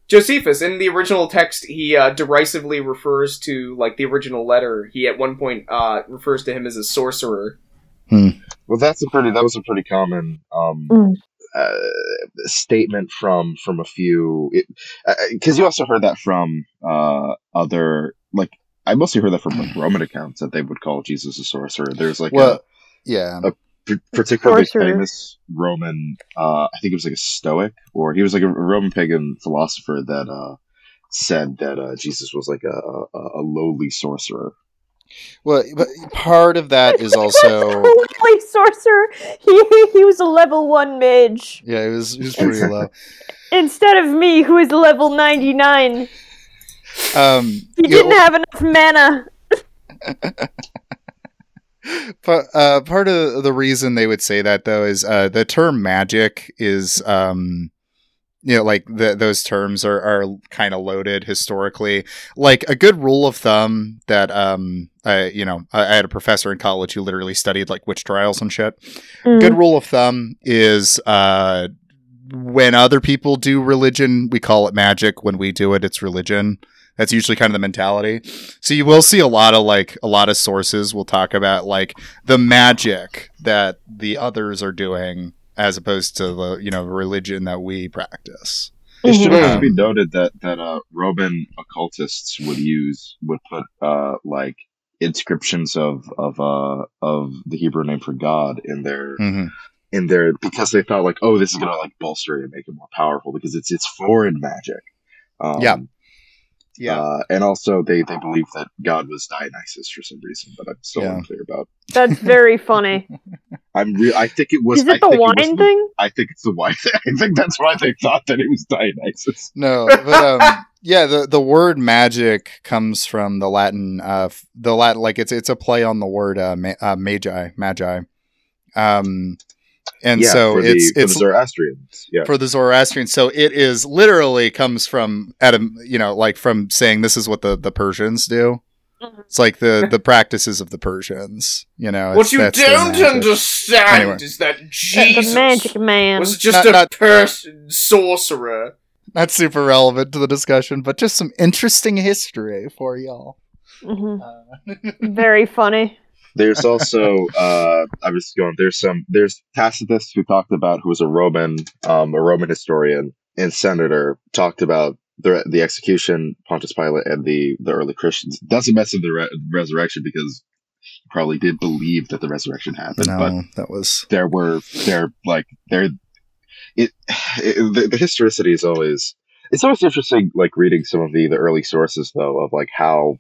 josephus in the original text he uh, derisively refers to like the original letter he at one point uh, refers to him as a sorcerer Well, that's a pretty. That was a pretty common um, Mm. Uh, statement from from a few. Because you also heard that from uh, other like I mostly heard that from like, Roman accounts that they would call Jesus a sorcerer. There's like well, yeah, a p- particularly Sorcerer. famous Roman. Uh, I think it was like a Stoic, or he was like a Roman pagan philosopher that uh, said that uh, Jesus was like a, a, a lowly sorcerer. Well, but part of that is also Holy sorcerer! He he was a level one mage yeah, it was it was pretty low. instead of me, who is level ninety nine. Um, He didn't have enough mana. But uh, part of the reason they would say that though is uh, the term magic is um, you know like the, those terms are, are kind of loaded historically. Like a good rule of thumb that um, I you know I, I had a professor in college who literally studied like witch trials and shit. Mm. Good rule of thumb is uh, when other people do religion, we call it magic. When we do it, it's religion. That's usually kind of the mentality. So you will see a lot of like a lot of sources will talk about like the magic that the others are doing as opposed to the you know religion that we practice. It should also be noted that that uh, Roman occultists would use would put uh, like inscriptions of of uh, of the Hebrew name for God in their hmm in their because they thought like oh this is gonna like bolster it and make it more powerful because it's it's foreign magic. Um, Yeah. Yeah. Uh, and also they they believe that God was Dionysus for some reason, but I'm still Yeah. unclear about. That's very funny. I'm real. I think it was. Is I it the think wine was thing? I think it's the wine. thing. I think that's why they thought that it was Dionysus. No, but um, yeah, the the word magic comes from the Latin, uh, the Latin like it's it's a play on the word uh, ma- uh magi, magi, um, and yeah, so for it's the, it's for the Zoroastrians. Yeah. for the Zoroastrian. So it is literally comes from at a you know like from saying this is what the the Persians do. Mhm. It's like the the practices of the Persians. You know, what you don't understand Anyway. is that The jesus magic man. was just Not- a not- person sorcerer Not super relevant to the discussion, but just some interesting history for y'all. Mhm. Uh, Very funny. There's also uh I was going there's some there's Tacitus who talked about who was a Roman um a Roman historian and Senator talked about the the execution, Pontius Pilate, and the the early Christians. Doesn't mess with the re- resurrection because probably did believe that the resurrection happened, but that was there were there like there it, it the, the historicity is always it's always interesting like reading some of the the early sources though of like how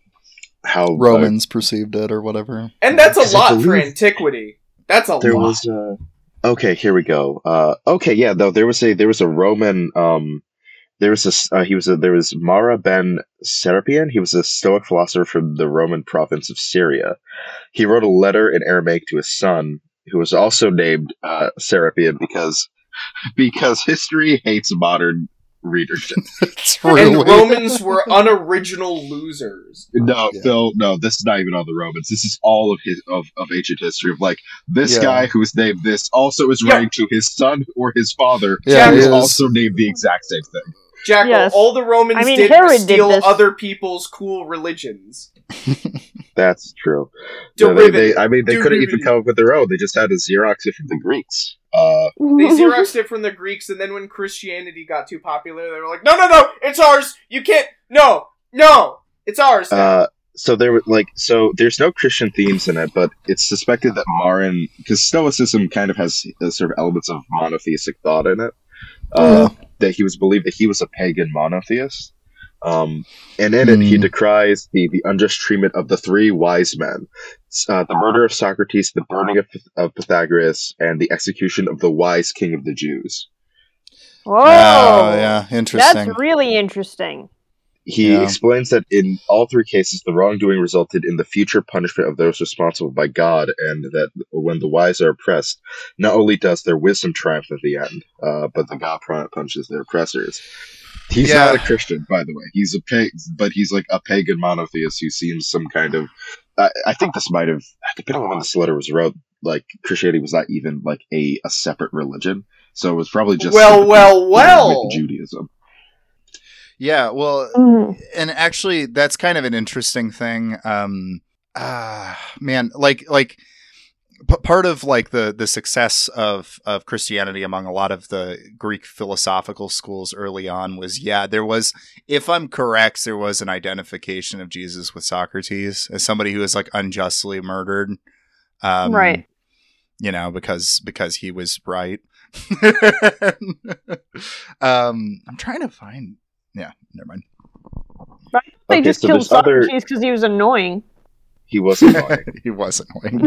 how uh, Romans perceived it or whatever. And that's a a I lot for antiquity. That's a there lot. was uh okay here we go uh okay yeah though there was a there was a roman um there was a uh, he was a there was mara ben serapion he was a stoic philosopher from the roman province of syria he wrote a letter in aramaic to his son who was also named uh serapion because because history hates modern readership it's and Romans were unoriginal losers. no Yeah. phil no this is not even on the romans this is all of his of, of ancient history of like this Yeah. guy who's named this also is Yeah. writing to his son or his father Yeah, who he is is. also named the exact same thing Jackal, Yes. all the Romans I mean, did Herod was steal this. other people's cool religions. that's true Yeah, they, they, i mean they couldn't even Derivative. come up with their own they just had to xerox it from the greeks uh They xeroxed it from the Greeks, and then when Christianity got too popular, they were like, "No, no, no, it's ours. You can't. No, no, it's ours." Uh so there were like so there's no christian themes in it but it's suspected that marin because stoicism kind of has uh, sort of elements of monotheistic thought in it uh, that he was believed that he was a pagan monotheist um, and in it he Hmm. decries the, the unjust treatment of the three wise men uh, the murder of socrates the burning of, of pythagoras and the execution of the wise king of the jews Whoa. Oh, yeah, interesting. That's really interesting. He Yeah. explains that in all three cases, the wrongdoing resulted in the future punishment of those responsible by God, and that when the wise are oppressed, not only does their wisdom triumph at the end, uh, but the God punishes their oppressors. He's Yeah. not a Christian, by the way. He's a pag- but he's like a pagan monotheist who seems some kind of. I I think this might have, depending on when this letter was wrote, like Christianity was not even like a, a separate religion, so it was probably just Well, sympathy well, well. Judaism. Yeah, well, Mhm. and actually, that's kind of an interesting thing. Um, ah, man, like, like p- part of like the the success of of Christianity among a lot of the Greek philosophical schools early on was, yeah, there was, if I'm correct, there was an identification of Jesus with Socrates as somebody who was like unjustly murdered, um, Right. You know, because because he was right. um, I'm trying to find. Yeah, never mind. They Okay, just so killed Socrates because he was annoying. He was annoying. he was annoying.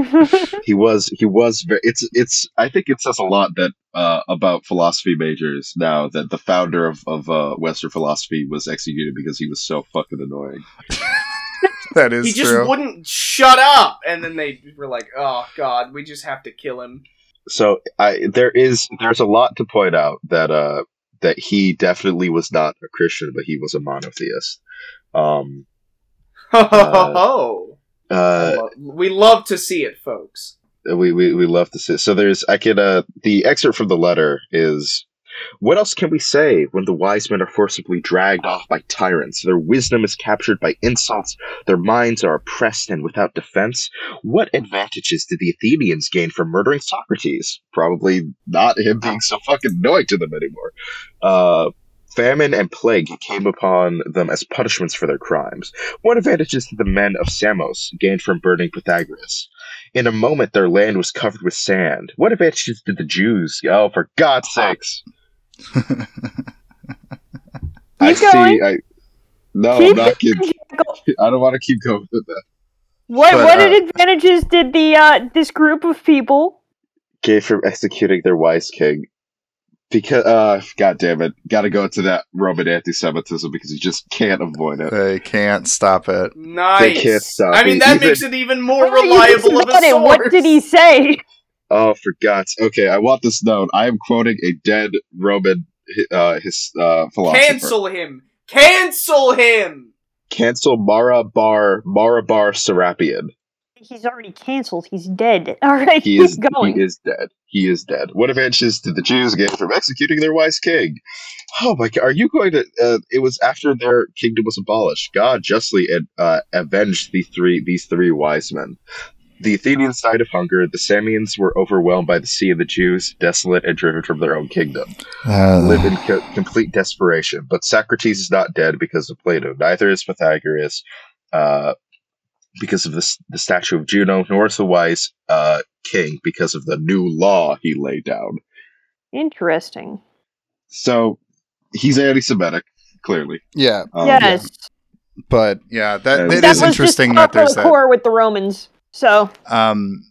he was he was very it's it's i think it says a lot that uh about philosophy majors now that the founder of of uh western philosophy was executed because he was so fucking annoying That is he just true. wouldn't shut up, and then they were like, "Oh God, we just have to kill him." so i there is there's a lot to point out that uh that he definitely was not a christian but he was a monotheist um Ho uh we love to see it, folks. we, we we love to see. it. So there's I could uh the excerpt from the letter is what else can we say when the wise men are forcibly dragged off by tyrants? Their wisdom is captured by insults, their minds are oppressed and without defense. What advantages did the Athenians gain from murdering Socrates? Probably not him being so fucking annoying to them anymore. Uh Famine and plague came upon them as punishments for their crimes. What advantages did the men of Samos gain from burning Pythagoras? In a moment, their land was covered with sand. What advantages did the Jews? Oh, for God's sakes! I Keep see. going. I no, Keep I'm not kidding. I don't want to keep going with that. What But, what uh, advantages did the uh this group of people? gain from executing their wise king. Because, uh, god damn it, gotta go to that Roman anti-Semitism because you just can't avoid it. They can't stop it. Nice. can't stop it. I mean, it. that Even- makes it even more reliable of a read it. source. What did he say? Oh, for God's okay! I want this known. I am quoting a dead Roman, uh, his uh, philosopher. Cancel him. Cancel him. Cancel Mara Bar Mara Bar Serapion. He's already canceled. He's dead. All right, He keep is going. he is dead. He is dead. What advantages did the Jews gain from executing their wise king? Oh my God! Are you going to? Uh, it was after their kingdom was abolished. God justly uh, avenged the three these three wise men. The Athenians died of hunger. The Samians were overwhelmed by the sea of the Jews, desolate and driven from their own kingdom. Uh, Live in co- complete desperation. But Socrates is not dead because of Plato. Neither is Pythagoras uh, because of the, the statue of Juno, nor is the wise uh, king because of the new law he laid down. Interesting. So he's anti-Semitic, clearly. yeah, Um, yes. but yeah, that And- that is was interesting just that par for there's the that. core with the Romans. So Um,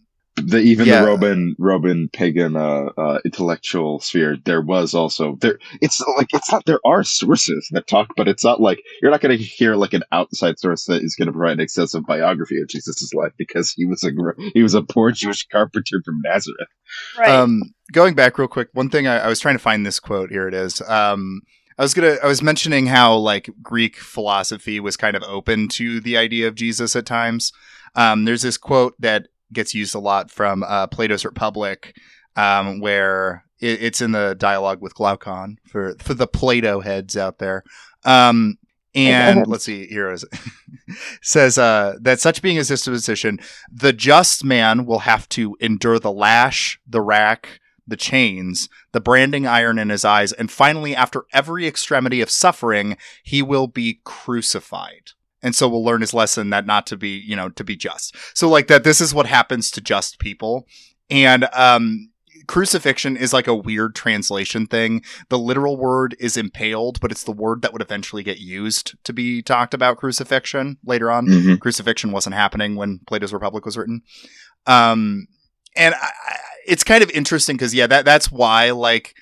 the even Yeah. the Roman Roman pagan uh, uh, intellectual sphere, there was also there. It's like it's not. There are sources that talk, but it's not like you're not going to hear like an outside source that is going to provide an excessive biography of Jesus' life because he was a he was a poor Jewish carpenter from Nazareth. right. Um, going back real quick, one thing I, I was trying to find this quote. Here it is. Um, I was gonna. I was mentioning how like Greek philosophy was kind of open to the idea of Jesus at times. Um, there's this quote that gets used a lot from uh, Plato's Republic, um, where it, it's in the dialogue with Glaucon for for the Plato heads out there. Um, and let's see, here it is. says uh, that such being his disposition, the just man will have to endure the lash, the rack, the chains, the branding iron in his eyes, and finally, after every extremity of suffering, he will be crucified. And so we'll learn his lesson that not to be, you know, to be just. So like that, this is what happens to just people. And um, crucifixion is like a weird translation thing. The literal word is impaled, but it's the word that would eventually get used to be talked about crucifixion later on Mm-hmm. crucifixion wasn't happening when Plato's Republic was written. Um, and I, I- it's kind of interesting because yeah, that that's why like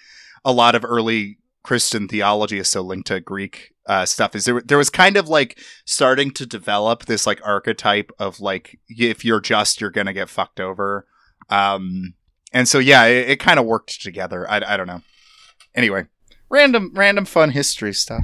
a lot of early Christian theology is so linked to Greek uh, stuff. Is there there was kind of like starting to develop this like archetype of like if you're just you're gonna get fucked over. Um, and so yeah, it, it kind of worked together. I, I don't know. Anyway, random random fun history stuff.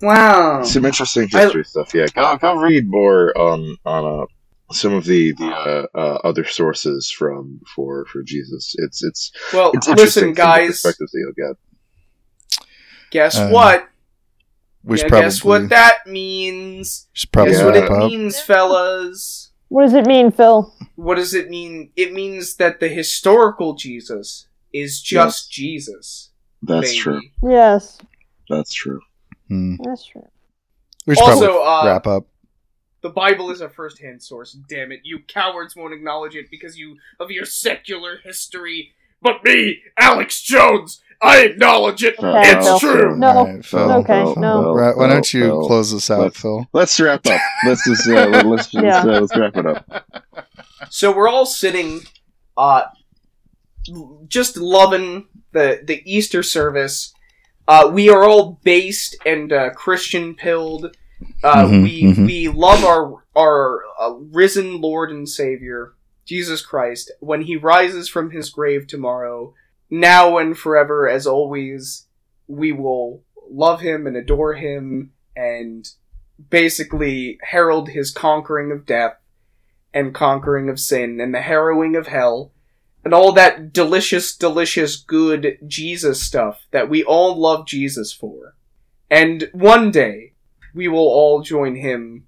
Wow. Some interesting I- history stuff. Yeah, go go read more on on uh, some of the the uh, uh, other sources from for for Jesus. It's it's Well, it's listen, from the guys. perspectives that you'll get. Guess Uh, what? We Yeah, probably guess what that means? probably Guess what it up. means, fellas. what does it mean, Phil? What does it mean? It means that the historical Jesus is just Jesus. That's baby. true. Yes, That's true. Hmm. that's true. We should Also, probably uh, wrap up. The Bible is a first-hand source. Damn it, you cowards won't acknowledge it because you of your secular history. But me, Alex Jones, I acknowledge it. Okay, it's Phil. true. No. Alright, Phil. Okay, Phil, no. Phil, Why don't you Phil. close this out, Let's- Phil? Let's wrap up. Let's just uh, let- let's just, Yeah. uh, let's wrap it up. So we're all sitting, uh, just loving the the Easter service. Uh, we are all based and uh, Christian pilled. Uh, Mhm, we mhm. we love our our uh, risen Lord and Savior Jesus Christ when He rises from His grave tomorrow. Now and forever, as always, we will love Him and adore Him and basically herald His conquering of death and conquering of sin and the harrowing of hell and all that delicious, delicious, good Jesus stuff that we all love Jesus for. And one day, we will all join him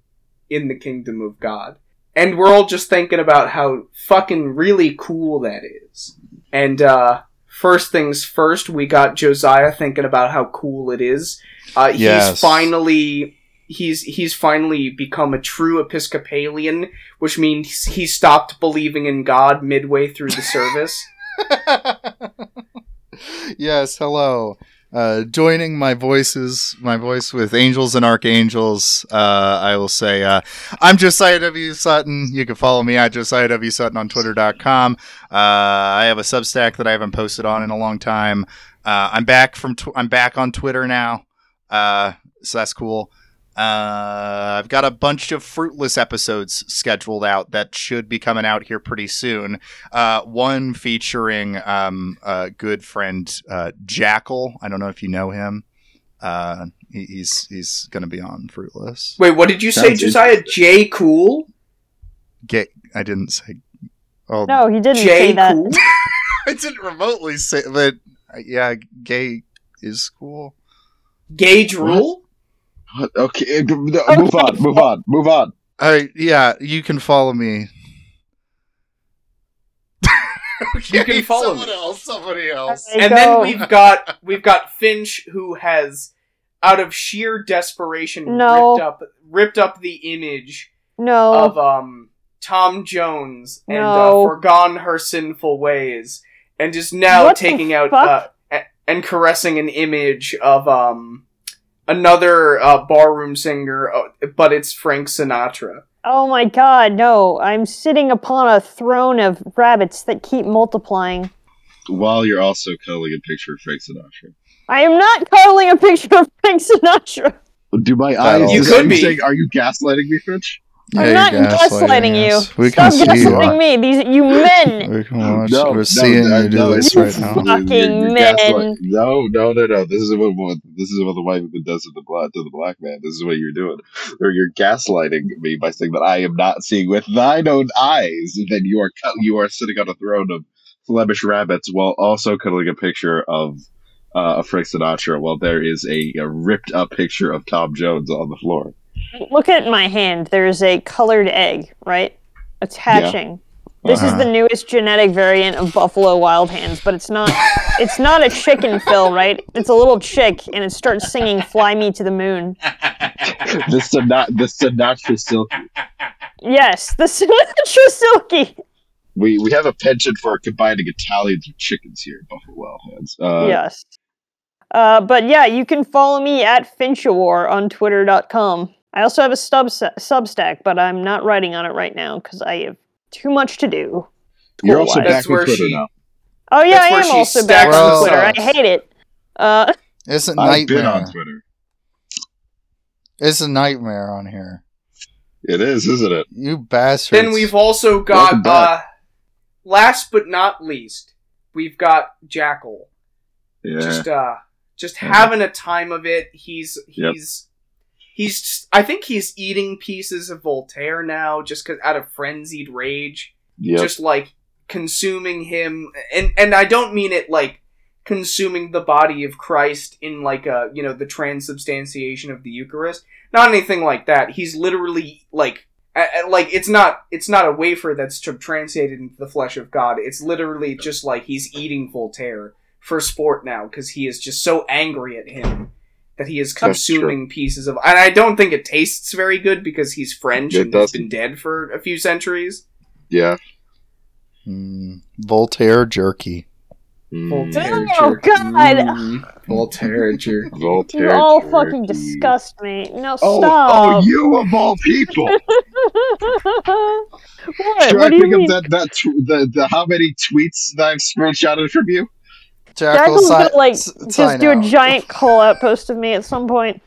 in the kingdom of God. And we're all just thinking about how fucking really cool that is. And, uh, first things first, we got Josiah thinking about how cool it is. Uh, he's finally, he's, he's finally become a true Episcopalian, which means he stopped believing in God midway through the service. yes, hello. Uh, joining my voices, my voice with angels and archangels, uh, I will say, uh, I'm Josiah W. Sutton. You can follow me at Josiah W. Sutton on Twitter.com. Uh, I have a Substack that I haven't posted on in a long time. Uh, I'm back from, tw- I'm back on Twitter now. Uh, so that's cool. Uh, I've got a bunch of fruitless episodes scheduled out that should be coming out here pretty soon. Uh, one featuring um, a good friend uh, Jackal. I don't know if you know him. Uh, he, he's he's gonna be on Fruitless. Wait, what did you say, Josiah? J. Cool? Get I didn't say. Oh, No, he didn't J. say that. Cool? I didn't remotely say, but uh, yeah, gay is cool. Gage Rule? What? Okay, uh, no, move on, move on, move on. I yeah, you can follow me You can follow someone me. else. Somebody else. And go. then we've got we've got Finch who has out of sheer desperation No. ripped up ripped up the image no. of um Tom Jones and No. uh, forgone her sinful ways and is now What taking out uh, a- and caressing an image of um another uh, barroom singer uh, but it's Frank Sinatra. Oh my god, no. I'm sitting upon a throne of rabbits that keep multiplying. While you're also cuddling a picture of Frank Sinatra. I am not cuddling a picture of Frank Sinatra. Do my eyes? You could be. saying- are you gaslighting me, Finch? I'm not gaslighting you. us. We Stop can see gaslighting you. me. These you men. We can watch. No, We're no, seeing no, you do no, this it's- right now. Fucking men. gaslight- No, no, no, no. This is what, what this is what the white woman does to the black to the black man. This is what you're doing, or you're gaslighting me by saying that I am not seeing with thine own eyes. Then you are you are sitting on a throne of Flemish rabbits while also cuddling a picture of uh, of Frank Sinatra. While there is a, a ripped up picture of Tom Jones on the floor. Look at my hand. There's a colored egg, right? Attaching. This is Uh-huh. the newest genetic variant of buffalo wild hands, but it's not it's not a chicken Phil, right? It's a little chick and it starts singing Fly Me to the Moon. the Sinatra, the Sinatra silky. Yes, the Sinatra Silky. We we have a penchant for combining Italians with chickens here, at Buffalo Wild Hands. Uh, yes. Uh, but yeah, you can follow me at Finchawar on twitter.com. I also have a sub Substack, but I'm not writing on it right now because I have too much to do. You're also School-wise. back That's on where Twitter she- now. Oh yeah, That's I where am she also back stacks on the Twitter. I hate it. Uh, It's a I've nightmare. been on Twitter. It's a nightmare on here. It is, isn't it? You bastards. Then we've also Welcome got uh back. last but not least, we've got Jackal. Yeah. Just uh just Yeah. having a time of it. He's Yep. he's he's I think he's eating pieces of Voltaire now just cuz out of frenzied rage. yep. Just like consuming him and and I don't mean it like consuming the body of Christ in like a, you know, the transubstantiation of the Eucharist. Not anything like that. He's literally like like it's not it's not a wafer that's tr- translated into the flesh of God. It's literally just like he's eating Voltaire for sport now because he is just so angry at him that he is consuming pieces of. And I don't think it tastes very good because he's French It and has doesn't. been dead for a few centuries. yeah. Hmm. Voltaire jerky. Mm. Voltaire Oh, jerky. God. Mm, Voltaire jerky. Voltaire. you all jerky. fucking disgust me. No, Oh, stop. oh, you of all people! what? Try What do to you think mean? of that, that tw- the, the how many tweets that I've screenshotted from you? Jackal, Jackal's si- gonna like s- just sign do a giant call out post of me at some point.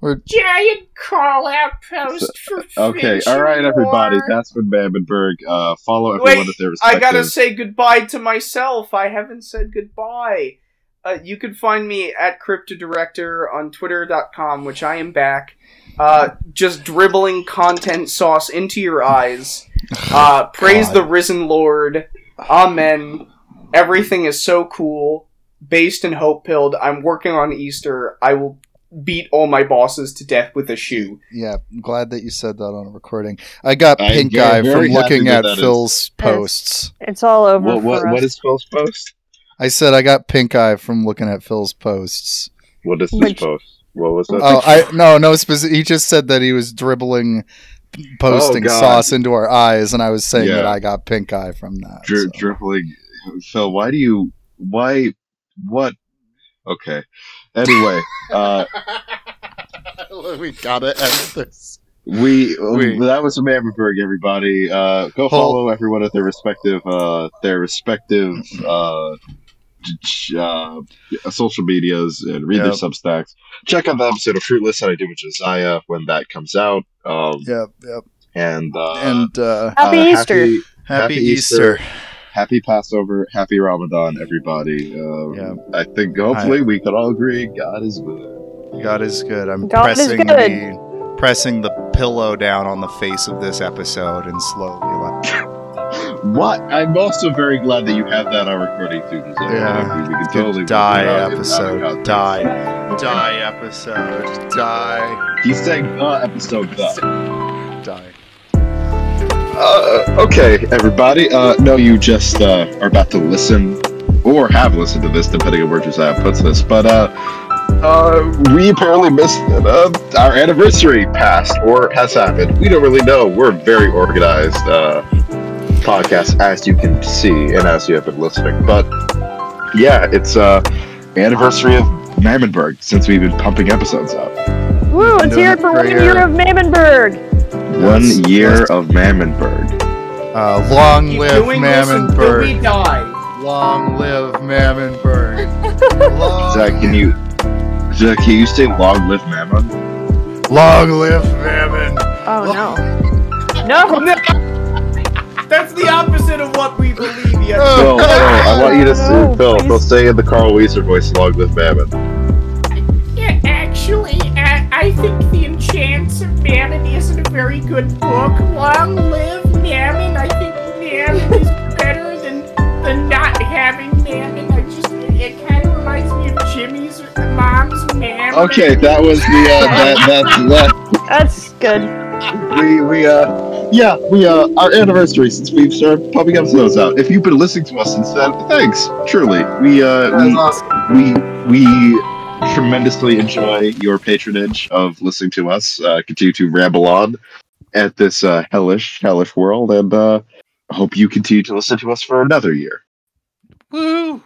We're Giant call out post for Okay, all right, everybody. War. That's been Mammonburg. Uh, follow everyone Wait, everyone at their I gotta say goodbye to myself. I haven't said goodbye. Uh, you can find me at CryptoDirector on Twitter.com, which I am back. Uh, just dribbling content sauce into your eyes. Uh, praise God. the risen Lord. Amen. Everything is so cool. Based and hope pilled. I'm working on Easter. I will beat all my bosses to death with a shoe. yeah. I'm glad that you said that on a recording. I got I'm pink very- eye from looking at that is- Phil's posts. It's all over What, what, what is Phil's post? I said I got pink eye from looking at Phil's posts. What is this Which- post? What was that? Oh, I no, no. Specific, he just said that he was dribbling, posting Oh, sauce into our eyes, and I was saying Yeah. that I got pink eye from that. Dri- so. dribbling. Phil, why do you? Why? What? Okay. Anyway, uh, we gotta end this. we, We- that was from Mammonburg. Everybody, uh, go Hold- follow everyone at their respective uh, their respective uh, uh, social medias and read their Substacks. Check out the episode of Fruitless that I do with Josiah when that comes out. Um, Yep, yep. and uh, And uh, Happy uh, Easter. Happy, happy, Happy Easter. Easter. Happy Passover, happy Ramadan, everybody. Um, Yeah. I think hopefully we could all agree God is good. God is good. I'm God pressing good. the pressing the pillow down on the face of this episode and slowly. Like, What? I'm also very glad that you have that on recording too. Josiah. Yeah. we, we can totally die work it out in episode. Die. Die episode. Die. He's saying the episode the. Die. Uh, okay, everybody. Uh, no, you just uh, are about to listen, or have listened to this, depending on where Josiah puts this. But uh, uh, we apparently missed uh, our anniversary passed or has happened. We don't really know. We're a very organized uh, podcast, as you can see, and as you have been listening. But yeah, it's uh, anniversary of Mammonburg since we've been pumping episodes out. Woo! Let's hear it it for for one year year. of Mammonburg. One Yes. year of Mammonburg. Uh, long Keep live doing this until we die. Long live Mammonburg. long, Zach, can you? Zach, can you say "Long live Mammon"? long live Mammon. Oh no. No! That's the opposite of what we believe yet. No, no, I want you to say, Phil. please. Phil, say in the Carl Weiser voice, "Long live Mammon." Yeah, actually, I, I think The Enchantments of Mammon isn't a very good book. Long live Mammon. I think Mammon is better than, than not having Mammon. I just, it kind of reminds me of Jimmy's mom's Mammon. Okay, that was the uh, that that's that. That's good. We we uh yeah we uh our anniversary since we've started pumping episodes out. If you've been listening to us since then, thanks. Truly, we uh we awesome. we we tremendously enjoy your patronage of listening to us uh, continue to ramble on at this uh, hellish hellish world and uh hope you continue to listen to us for another year Woo!